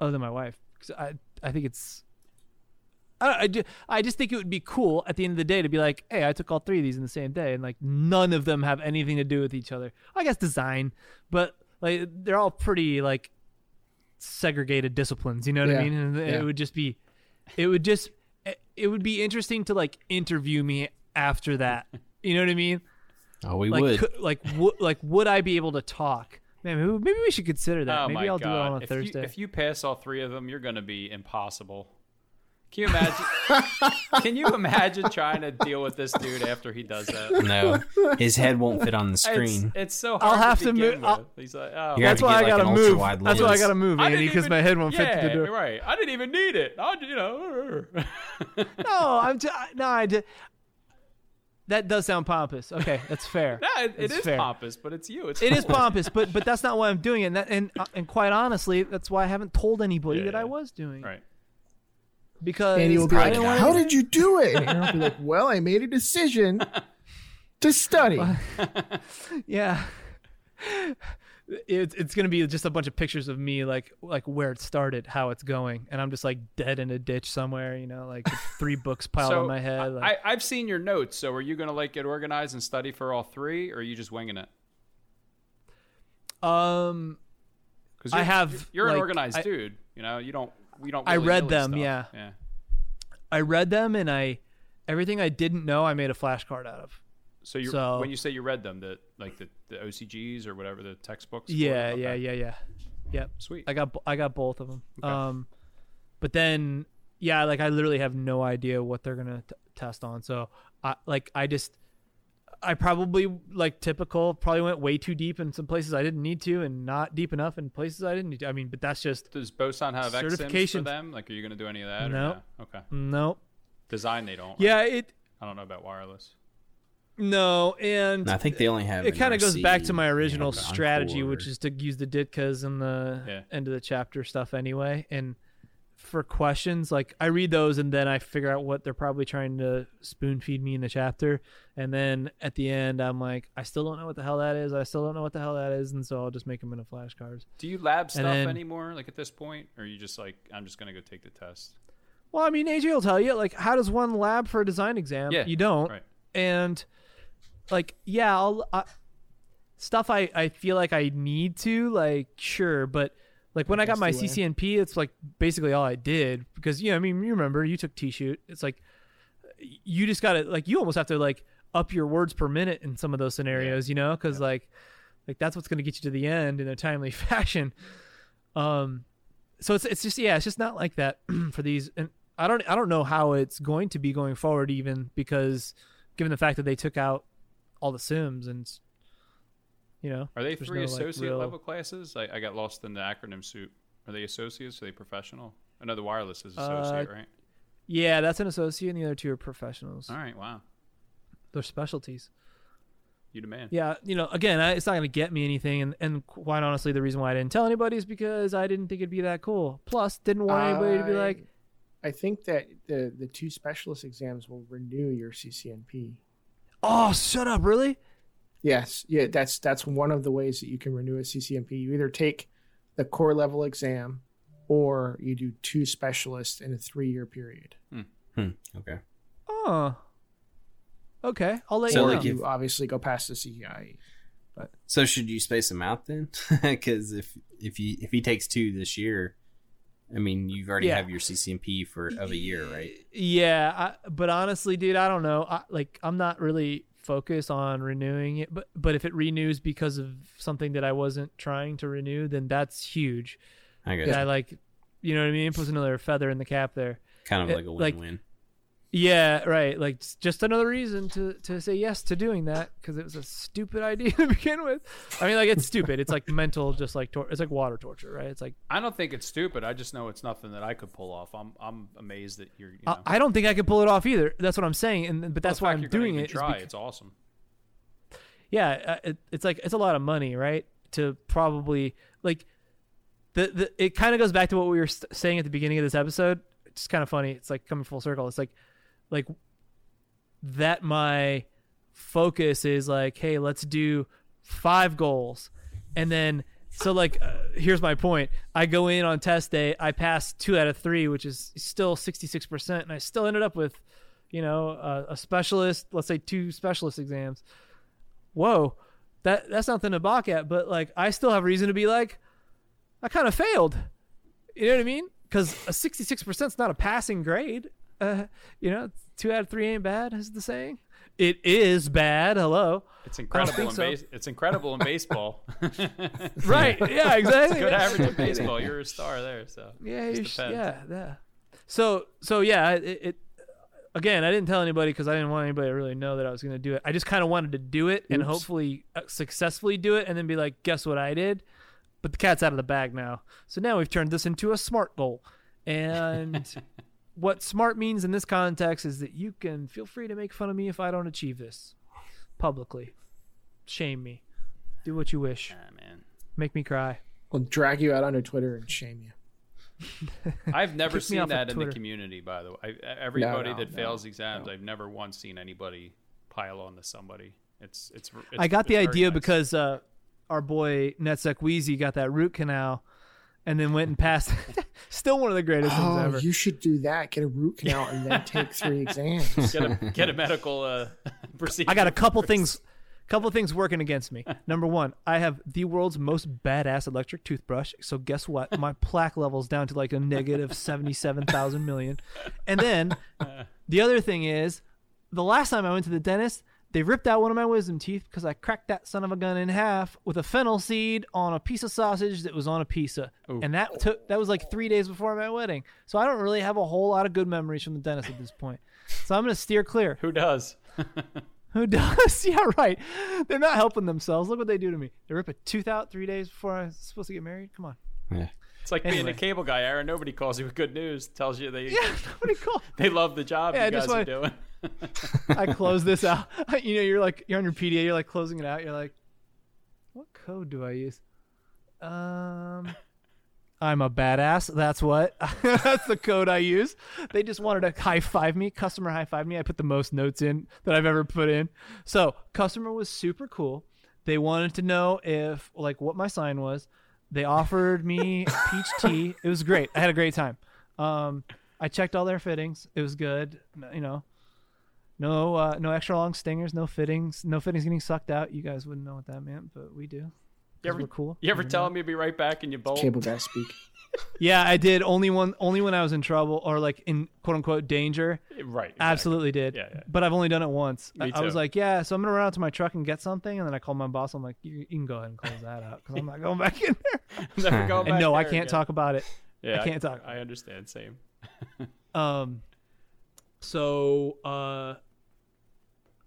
other than my wife, because I I think it's. I, I, I just think it would be cool at the end of the day to be like, hey, I took all three of these in the same day, and like none of them have anything to do with each other. I guess design, but like they're all pretty like segregated disciplines. You know what I mean? And yeah. it would just be, it would just, it would be interesting to like interview me after that. You know what I mean? Oh, we like would. could- like would like would I be able to talk? Man, maybe, maybe we should consider that. Oh maybe my I'll god! do it on a if Thursday. You, if you pass all three of them, you're going to be impossible. Can you imagine? can you imagine trying to deal with this dude after he does that? no, his head won't fit on the screen. it's so hard I'll have to to move- He's like, oh, That's to why get, I gotta an move. ultra-wide That's why I gotta move, Andy, because my head won't yeah, fit to the door. Right. I didn't even need it. I, you know. No, I'm just, no, I did. That does sound pompous. Okay, that's fair. no, it, it That's fair. pompous, but it's you. It's It is cool. pompous, but but that's not why I'm doing it. And that, and uh, and quite honestly, that's why I haven't told anybody Yeah, that I was doing it Right. Because And you'll be I like, didn't Pride wanna- "How did you do it?" And Aaron will be like, "Well, I made a decision to study." yeah. it, it's gonna be just a bunch of pictures of me like like where it started, how it's going, and I'm just like dead in a ditch somewhere, you know, like three books piled so on my head. Like, I, I've seen your notes. So are you going to like get organized and study for all three, or are you just winging it? um, Because I have, You're an like, organized I- dude. You know, you don't. We don't. I read them, yeah. Yeah. I read them and I everything I didn't know I made a flashcard out of. So you So- when you say you read them, the like the, the OCGs or whatever the textbooks. Yeah, yeah, yeah, yeah. Yep. Sweet. I got I got both of them. Okay. Um, but then yeah, like I literally have no idea what they're gonna t- test on. So I like I just I probably like typical probably went way too deep in some places I didn't need to, and not deep enough in places I didn't need to. I mean, but that's just Does Boson have ExSims for them? Like, are you going to do any of that? or No. no? Okay. nope. Design they don't. right? Yeah, it I don't know about wireless. no, and And I think they only have. it kind of goes back to my original strategy, which is to use the DIKTAs and the Yeah. end of the chapter stuff anyway. And for questions, like I read those and then I figure out what they're probably trying to spoon feed me in the chapter. And then at the end, I'm like, I still don't know what the hell that is. I still don't know what the hell that is. And so I'll just make them into flashcards. Do you lab stuff then- anymore? Like at this point, or are you just like, I'm just going to go take the test? Well, I mean, AJ will tell you, like, how does one lab for a design exam? Yeah, You don't. right. And, like, yeah, I'll, I, stuff I, I feel like I need to, like, sure. But, like, when I got my CCNP, it's, like, basically all I did. Because, you know, I mean, you remember, you took TSHOOT. It's like, you just got to, like, you almost have to, like, up your words per minute in some of those scenarios, you know? Because, like, like, that's what's going to get you to the end in a timely fashion. Um, so it's it's just yeah, it's just not like that for these. And I don't I don't know how it's going to be going forward, even because given the fact that they took out all the sims and you know Are they there's three no, like, associate real- level classes? I, I got lost in the acronym soup. Are they associates? Are they professional? Another wireless is associate, Uh, right? Yeah, that's an associate, and the other two are professionals. All right. Wow. They're specialties. You demand. Yeah, you know, again, I, it's not going to get me anything, and and quite honestly, the reason why I didn't tell anybody is because I didn't think it'd be that cool. Plus, didn't want anybody to be like, I think that the the two specialist exams will renew your CCNP. "Oh, shut up, really?" Yes, yeah, that's that's one of the ways that you can renew a CCNP. You either take the core level exam, or you do two specialists in a three year period. Hmm, okay. Oh, okay. I'll let So, you know. like, you obviously go past the CCI. So should you space them out then? Because if if he if he takes two this year, I mean you've already Yeah. have your CCNP for of a year, right? Yeah, I, but honestly, dude, I don't know. I, like, I'm not really focused on renewing it, but but if it renews because of something that I wasn't trying to renew, then that's huge. I guess I like, you know what I mean? it Puts another feather in the cap there. kind of it- like a like- win-win. Yeah, right. Like just another reason to to say yes to doing that because it was a stupid idea to begin with. I mean, like it's stupid. It's like mental, just like tor- it's like water torture, right? It's like I don't think it's stupid. I just know it's nothing that I could pull off. I'm I'm amazed that you're. You know, I, I don't think I could pull it off either. That's what I'm saying, and but that's why I'm doing it. Try. it's awesome. yeah, uh, it, it's like it's a lot of money, right? To probably like the the it kind of goes back to what we were saying at the beginning of this episode. It's kind of funny. It's like coming full circle. It's like like that my focus is like, hey, let's do five goals, and then so like uh, here's my point. I go in on test day, I pass two out of three, which is still sixty six percent, and I still ended up with you know a, a specialist. Let's say two specialist exams whoa, that that's nothing to balk at. But like, I still have reason to be like, I kind of failed. You know what I mean? Because a sixty-six percent is not a passing grade. Uh, you know, two out of three ain't bad, is the saying. It is bad. Hello. It's incredible in so. base. It's incredible in baseball. Right. Yeah. Exactly. Good average in baseball. You're a star there. So Yeah, sh- yeah, yeah. So, so yeah, it, it again, I didn't tell anybody because I didn't want anybody to really know that I was going to do it. I just kind of wanted to do it and hopefully uh, successfully do it, and then be like, guess what I did? But the cat's out of the bag now. So now we've turned this into a smart goal, and what smart means in this context is that you can feel free to make fun of me if I don't achieve this publicly. Shame me. Do what you wish. Ah, man. Make me cry. We'll drag you out onto Twitter and shame you. I've never seen that in the community. By the way, I, everybody no, that no, fails exams, no. I've never once seen anybody pile on to somebody. It's it's. it's I got the it's very idea nice. because uh, our boy Netsec Wheezy got that root canal, and then went and passed. Still one of the greatest things Oh, ever. you should do that. Get a root canal and then take three exams. Get a get a medical uh, procedure. I got a couple first. things, couple things working against me. Number one, I have the world's most badass electric toothbrush. So guess what? My plaque level's down to like a negative seventy-seven thousand million. And then the other thing is, the last time I went to the dentist, they ripped out one of my wisdom teeth because I cracked that son of a gun in half with a fennel seed on a piece of sausage that was on a pizza, and that took that was like three days before my wedding. So I don't really have a whole lot of good memories from the dentist at this point. So I'm gonna steer clear. Who does? Who does? yeah, right. They're not helping themselves. Look what they do to me. They rip a tooth out three days before I'm supposed to get married. Come on. Yeah. It's like being a cable guy, Aaron. Nobody calls you with good news. Tells you they Yeah, nobody call. they love the job Yeah, you guys are wanna- doing. I close this out. You know, you're like you're on your PDA. You're like closing it out. You're like, what code do I use? Um, I'm a badass. That's what. That's the code I use. They just wanted to high five me. Customer high five me. I put the most notes in that I've ever put in. So customer was super cool. They wanted to know if like what my sign was. They offered me peach tea. It was great. I had a great time. Um, I checked all their fittings. It was good. You know, no, uh, no extra long stingers, no fittings, no fittings getting sucked out. You guys wouldn't know what that meant, but we do. You 'Cause ever, we're cool. you ever tell me to be right back and you bolt? Cable guy speak. Yeah, I did. Only one, only when I was in trouble or like in quote unquote danger. Right. exactly. Absolutely did. Yeah, yeah. But I've only done it once. Me I, I was like, yeah, so I'm gonna run out to my truck and get something, and then I called my boss. I'm like, you, you can go ahead and close that out because I'm not going back in there. Never go And back no, I can't again. talk about it. Yeah, I can't talk. I understand. Same. Um, so uh,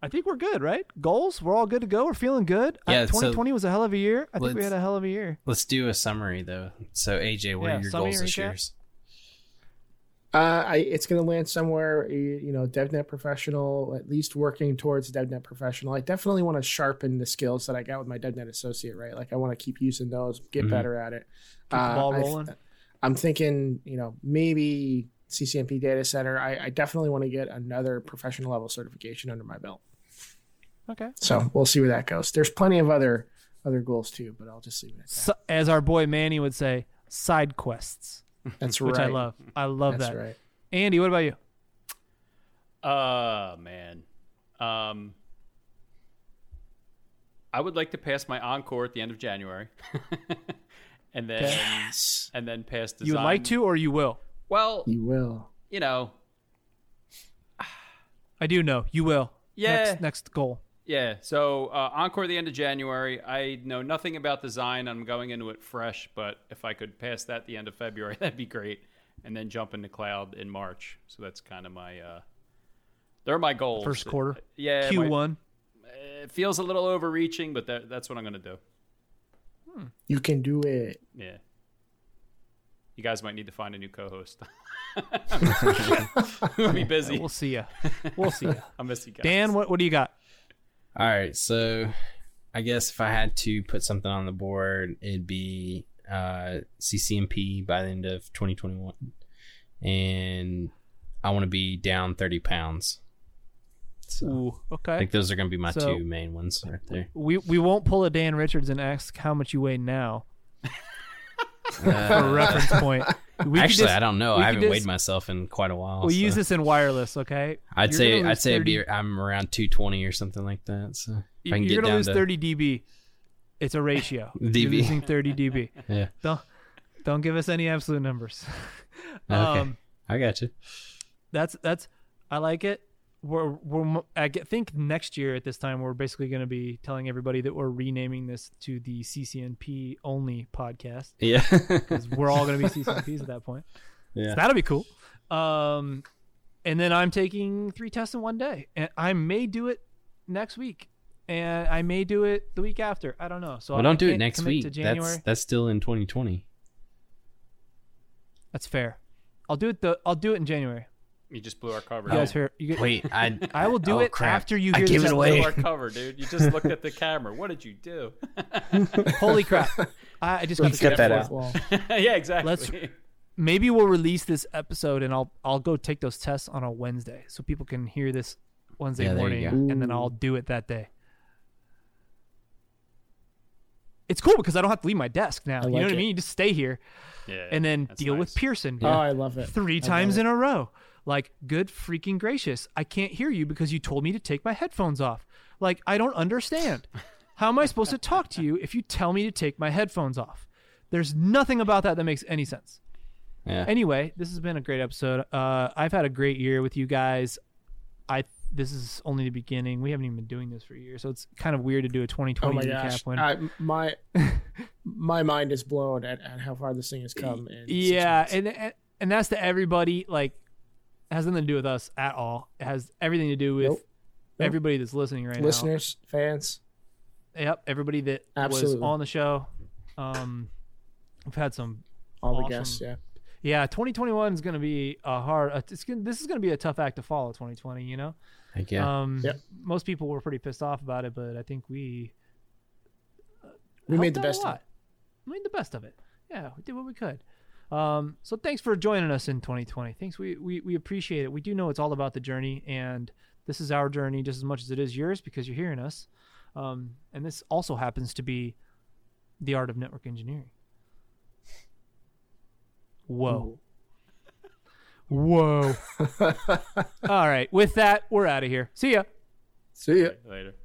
I think we're good, right? Goals, we're all good to go. We're feeling good. I- Yeah, so 2020 was a hell of a year. I think we had a hell of a year. Let's do a summary though. So AJ, what Yeah, are your goals this year? Uh, I, it's going to land somewhere, you you know, DevNet professional, at least working towards DevNet professional. I definitely want to sharpen the skills that I got with my DevNet associate, right? Like I want to keep using those, get Mhm. better at it. Keep the ball I- rolling. I'm thinking, you know, maybe CCNP data center. I, I definitely want to get another professional level certification under my belt. Okay. So we'll see where that goes. There's plenty of other other goals too, but I'll just leave it at that. So, as our boy Manny would say, side quests, That's which right. I love. I love That's that. right. Andy, what about you? Uh man. Um I would like to pass my ENCOR at the end of January. and then Yes, and then pass design. You would like to, or you will? Well, you will. you know, I do know you will. Yeah. Next, next goal. Yeah. So uh, ENCOR the end of January. I know nothing about design. I'm going into it fresh, but if I could pass that the end of February, that'd be great. And then jump into cloud in March. So that's kind of my. uh They're my goals. First quarter. Yeah. Q my- one. It feels a little overreaching, but that, that's what I'm going to do. You can do it. Yeah. You guys might need to find a new co-host. we'll be busy. We'll see you. We'll see you. I'll miss you guys. Dan, what what do you got? All right, so I guess if I had to put something on the board, it'd be uh, CCNP by the end of 2021, and I want to be down 30 pounds. So Ooh, I think those are going to be my So- two main ones right there. We we won't pull a Dan Richards and ask how much you weigh now for a Uh, reference point. We actually, just- I don't know. I haven't weighed myself in quite a while. We so use this in wireless, okay? I'd You're say I'd say it'd 30 be, I'm around 220 or something like that. So can You're get gonna down lose to 30 dB. It's a ratio. You're dB. losing 30 dB. yeah, Don't don't give us any absolute numbers. Okay. um, I got you. that's that's I like it. We're we're I think next year at this time we're basically going to be telling everybody that we're renaming this to the CCNP only podcast Yeah, because we're all going to be CCNPs at that point. yeah. So that'll be cool. Um, and then I'm taking three tests in one day, and I may do it next week, and I may do it the week after. I don't know. So Well, I don't do it next week. That's that's still in 2020. That's fair. I'll do it. The I'll do it in January. You just blew our cover. You guys oh, hear? You get, Wait, I I will do oh, it crap. after you I hear gave this it away. blew our cover, dude. You just looked at the camera. What did you do? Holy crap! I, I just got Let's get fourth that wall. out. yeah, exactly. Let's- Maybe we'll release this episode, and I'll I'll go take those tests on a Wednesday, so people can hear this Wednesday Yeah, morning, and then I'll do it that day. It's cool because I don't have to leave my desk now. you know like what I mean? You just stay here Yeah, and then that's deal with nice. Pearson Oh, I love it. three I times it. in a row. Like, good freaking gracious. I can't hear you because you told me to take my headphones off. Like, I don't understand. How am I supposed to talk to you if you tell me to take my headphones off? There's nothing about that that makes any sense. Yeah. Anyway, this has been a great episode. Uh, I've had a great year with you guys. I this is only the beginning. We haven't even been doing this for a year, so it's kind of weird to do a 2020 Oh my recap gosh, when I, my my mind is blown at, at how far this thing has come. Yeah and, and that's to everybody like it has nothing to do with us at all it has everything to do with Nope. Nope. everybody that's listening right now. listeners, fans. yep everybody that Absolutely. was on the show um we've had some all Awesome. the guests. Yeah, yeah 2021 is going to be a hard it's gonna, this is going to be a tough act to follow 2020 you know Heck yeah. um Yep. most people were pretty pissed off about it but i think we we made the helped out a best of it. We made the best of it. Yeah, we did what we could. Um, so thanks for joining us in 2020. Thanks, we, we we appreciate it. We do know it's all about the journey, and this is our journey just as much as it is yours because you're hearing us. Um, and this also happens to be the art of network engineering. Whoa. Whoa. all right. With that, we're out of here. See ya. See ya. later.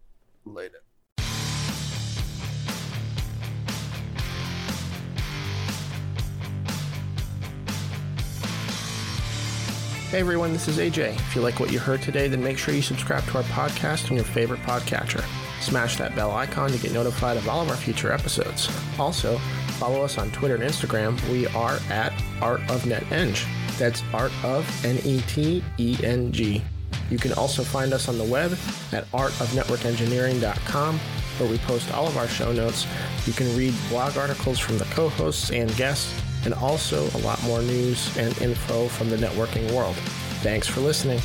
Later. Hey everyone, this is AJ. If you like what you heard today, then make sure you subscribe to our podcast on your favorite podcatcher. Smash that bell icon to get notified of all of our future episodes. Also, follow us on Twitter and Instagram. We are at Art of NetEng. That's Art of N E T E N G. You can also find us on the web at artofnetworkengineering.com, where we post all of our show notes. You can read blog articles from the co hosts and guests, and also a lot more news and info from the networking world. Thanks for listening.